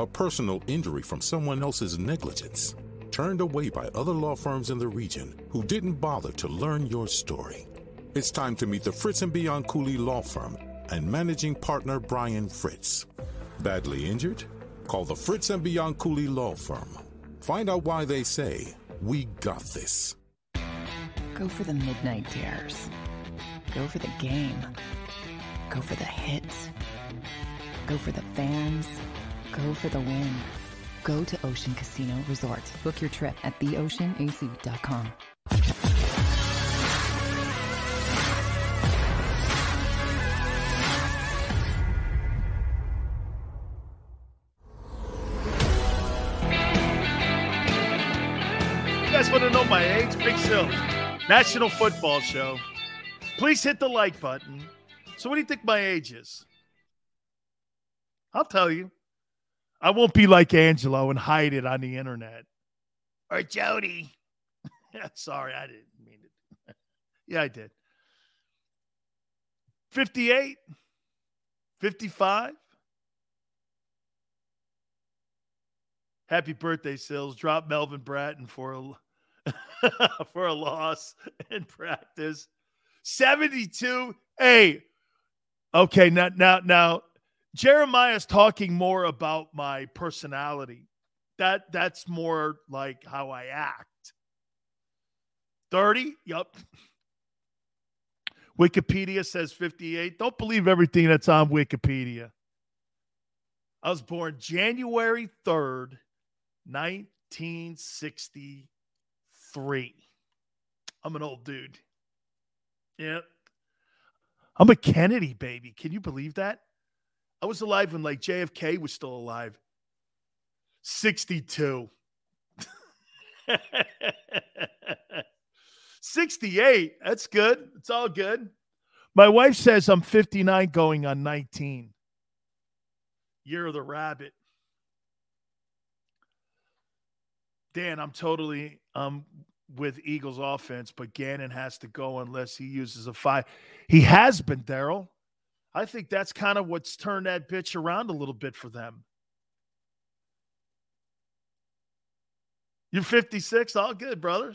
A personal injury from someone else's negligence. Turned away by other law firms in the region who didn't bother to learn your story. It's time to meet the Fritz and Bianculli Law Firm and managing partner Brian Fritz. Badly injured? Call the Fritz and Bianculli Law Firm. Find out why they say, We got this. Go for the midnight dares. Go for the game. Go for the hits. Go for the fans. Go for the win. Go to Ocean Casino Resort. Book your trip at theoceanac.com. my age? Big Sills. National Football Show. Please hit the like button. So, what do you think my age is? I'll tell you. I won't be like Angelo and hide it on the internet. Or Jody. Sorry, I didn't mean it. yeah, I did. 58, 55. Happy birthday, Sills. Drop Melvin Bratton for a for a loss in practice. 72. Hey. Okay, now now now Jeremiah's talking more about my personality. That that's more like how I act. 30? Yup. Wikipedia says 58. Don't believe everything that's on Wikipedia. I was born January 3rd, 1963. I'm an old dude. Yeah. I'm a Kennedy baby. Can you believe that? I was alive when like JFK was still alive. 62. 68. That's good. It's all good. My wife says I'm 59 going on 19. Year of the rabbit. Dan, I'm totally um with Eagles offense, but Gannon has to go unless he uses a five. He has been, Daryl. I think that's kind of what's turned that bitch around a little bit for them. You're 56, all good, brother.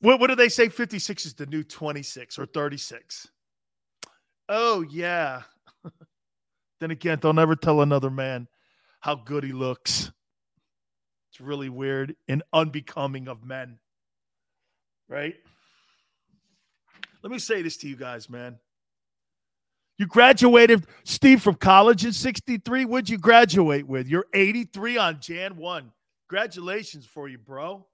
What, what do they say? 56 is the new 26 or 36. Oh, yeah. then again, they'll never tell another man how good he looks. Really weird and unbecoming of men. Right? Let me say this to you guys, man. You graduated, Steve, from college in 63. What'd you graduate with? You're 83 on Jan 1. Congratulations for you, bro.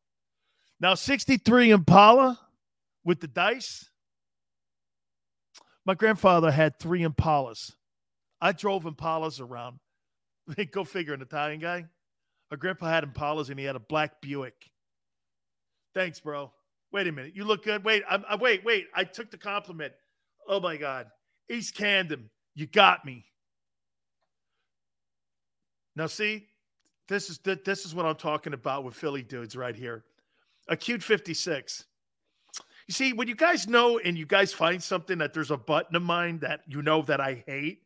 Now, 63 Impala with the dice. My grandfather had three Impalas. I drove Impalas around. Go figure, an Italian guy. My grandpa had Impalas and he had a black Buick. Thanks, bro. Wait a minute. You look good. Wait, I, I, wait, wait. I took the compliment. Oh my God. East Camden, you got me. Now, see, this is this is what I'm talking about with Philly dudes right here. Acute 56. You see, when you guys know and you guys find something that there's a button of mine that you know that I hate.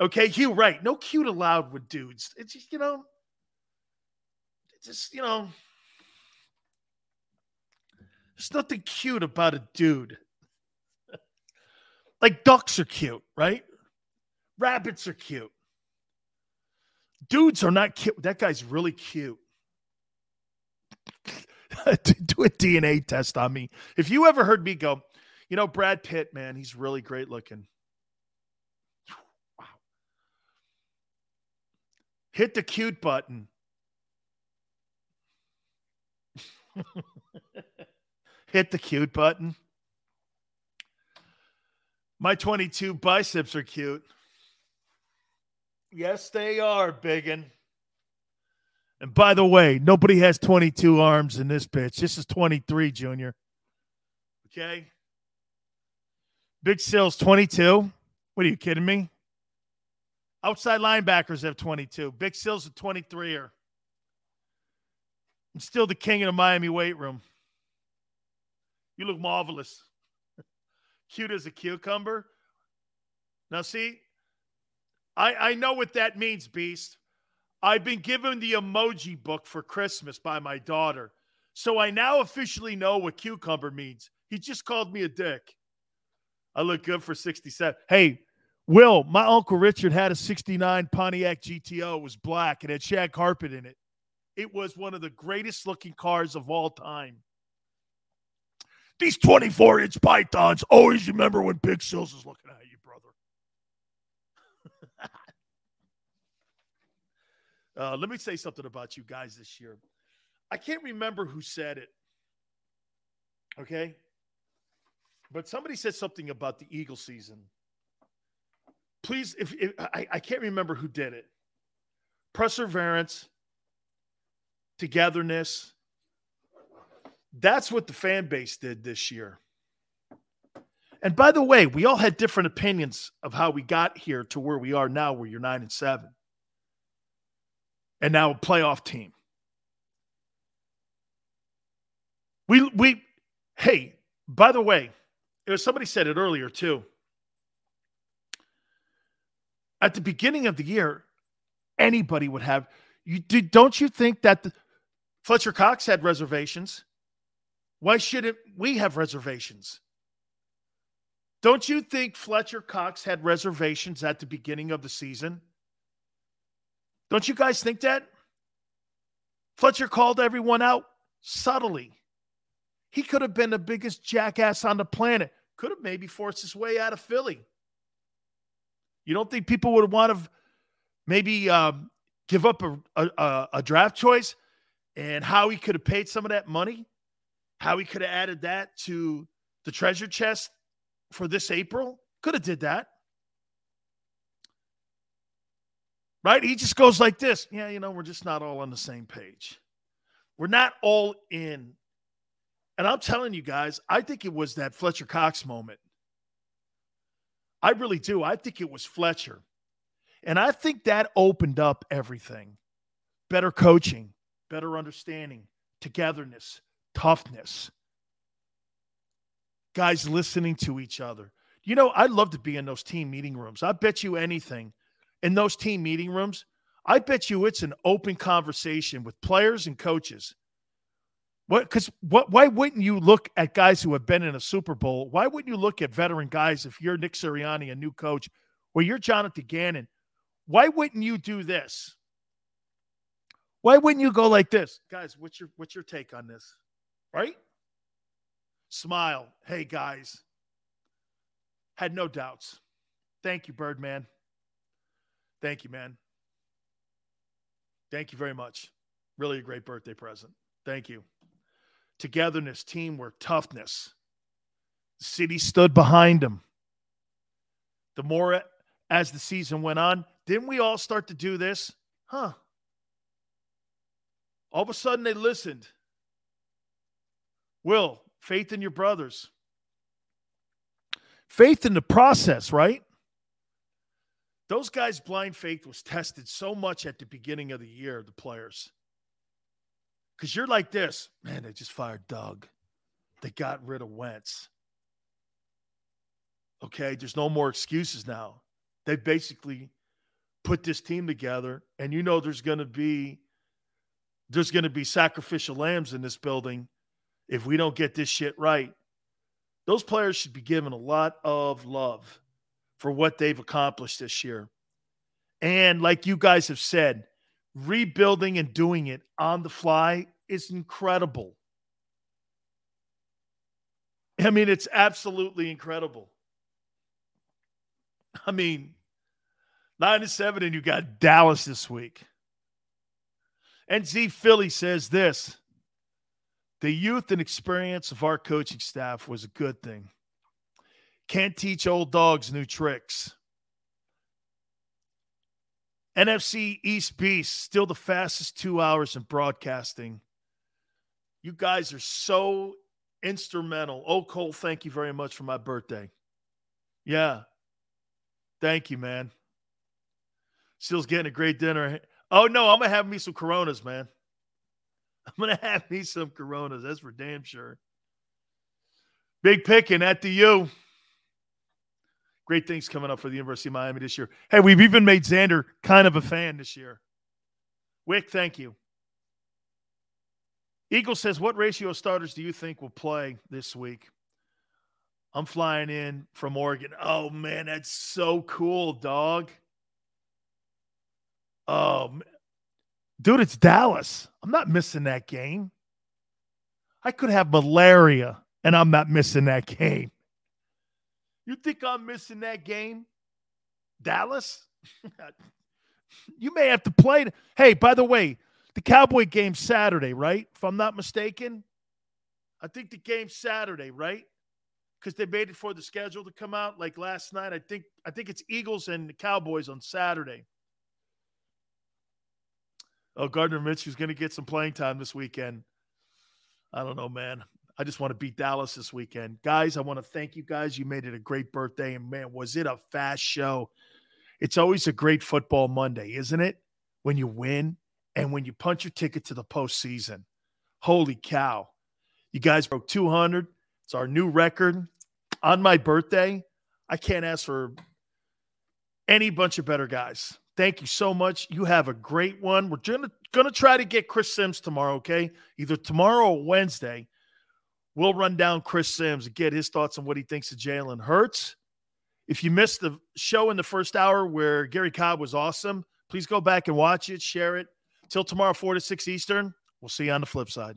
Okay, Hugh, right. No cute allowed with dudes. It's just, you know, just, you know, there's nothing cute about a dude. like ducks are cute, right? Rabbits are cute. Dudes are not cute. That guy's really cute. Do a DNA test on me. If you ever heard me go, you know, Brad Pitt, man, he's really great looking. Wow. Hit the cute button. Hit the cute button. My 22 biceps are cute. Yes, they are, biggin. And by the way, nobody has 22 arms in this bitch. This is 23, Junior. Okay. Big Sales 22. What are you kidding me? Outside linebackers have 22. Big Sills a 23er. I'm still the king of the Miami weight room. You look marvelous. Cute as a cucumber. Now, see, I, I know what that means, Beast. I've been given the emoji book for Christmas by my daughter. So I now officially know what cucumber means. He just called me a dick. I look good for 67. Hey, Will, my Uncle Richard had a 69 Pontiac GTO. It was black. It had shag carpet in it. It was one of the greatest looking cars of all time. These 24 inch pythons always remember when Big Sills is looking at you, brother. uh, let me say something about you guys this year. I can't remember who said it. Okay. But somebody said something about the Eagle season. Please, if, if I, I can't remember who did it. Perseverance, togetherness, that's what the fan base did this year. And by the way, we all had different opinions of how we got here to where we are now, where you're nine and seven. And now a playoff team. We we hey, by the way, somebody said it earlier too. At the beginning of the year, anybody would have you did don't you think that the, Fletcher Cox had reservations? Why shouldn't we have reservations? Don't you think Fletcher Cox had reservations at the beginning of the season? Don't you guys think that? Fletcher called everyone out subtly. He could have been the biggest jackass on the planet. Could have maybe forced his way out of Philly. You don't think people would want to maybe um, give up a, a, a draft choice and how he could have paid some of that money? how he could have added that to the treasure chest for this April. Could have did that. Right? He just goes like this. Yeah, you know, we're just not all on the same page. We're not all in. And I'm telling you guys, I think it was that Fletcher Cox moment. I really do. I think it was Fletcher. And I think that opened up everything. Better coaching, better understanding, togetherness, toughness. Guys listening to each other. You know, I'd love to be in those team meeting rooms. I bet you anything in those team meeting rooms. I bet you it's an open conversation with players and coaches. What? Because what? Why wouldn't you look at guys who have been in a Super Bowl? Why wouldn't you look at veteran guys if you're Nick Sirianni, a new coach, or you're Jonathan Gannon? Why wouldn't you do this? Why wouldn't you go like this, guys? What's your what's your take on this? right? Smile. Hey, guys. Had no doubts. Thank you, Birdman. Thank you, man. Thank you very much. Really a great birthday present. Thank you. Togetherness, teamwork, toughness. The city stood behind him. The more as the season went on, didn't we all start to do this? Huh. All of a sudden they listened. Will, faith in your brothers. Faith in the process, right? Those guys' blind faith was tested so much at the beginning of the year, the players. Because you're like this, man, they just fired Doug. They got rid of Wentz. Okay, there's no more excuses now. They basically put this team together, and you know there's gonna be there's gonna be sacrificial lambs in this building if we don't get this shit right. Those players should be given a lot of love for what they've accomplished this year. And like you guys have said, rebuilding and doing it on the fly is incredible. I mean, it's absolutely incredible. I mean, nine to seven, and you got Dallas this week. And Z Philly says this the youth and experience of our coaching staff was a good thing. Can't teach old dogs new tricks. NFC East Beast, still the fastest two hours in broadcasting. You guys are so instrumental. Oh, Cole, thank you very much for my birthday. Yeah. Thank you, man. Still's getting a great dinner. Oh no, I'm gonna have me some Coronas, man. I'm gonna have me some Coronas. That's for damn sure. Big picking at the U. Great things coming up for the University of Miami this year. Hey, we've even made Xander kind of a fan this year. Wick, thank you. Eagle says, What ratio of starters do you think will play this week? I'm flying in from Oregon. Oh, man, that's so cool, dog. Man. dude, it's Dallas. I'm not missing that game. I could have malaria and I'm not missing that game. You think I'm missing that game? Dallas? you may have to play. Hey, by the way, the Cowboy game Saturday, right? If I'm not mistaken. I think the game Saturday, right? Because they made it for the schedule to come out like last night. I think I think it's Eagles and the Cowboys on Saturday. Oh, Gardner Minshew is going to get some playing time this weekend. I don't know, man. I just want to beat Dallas this weekend. Guys, I want to thank you guys. You made it a great birthday. And man, was it a fast show? It's always a great football Monday, isn't it? When you win and when you punch your ticket to the postseason. Holy cow. You guys broke 200. It's our new record. On my birthday, I can't ask for any bunch of better guys. Thank you so much. You have a great one. We're gonna gonna try to get Chris Sims tomorrow, okay? Either tomorrow or Wednesday. We'll run down Chris Sims and get his thoughts on what he thinks of Jalen Hurts. If you missed the show in the first hour where Garry Cobb was awesome, please go back and watch it, share it. Till tomorrow, 4 to 6 Eastern. We'll see you on the flip side.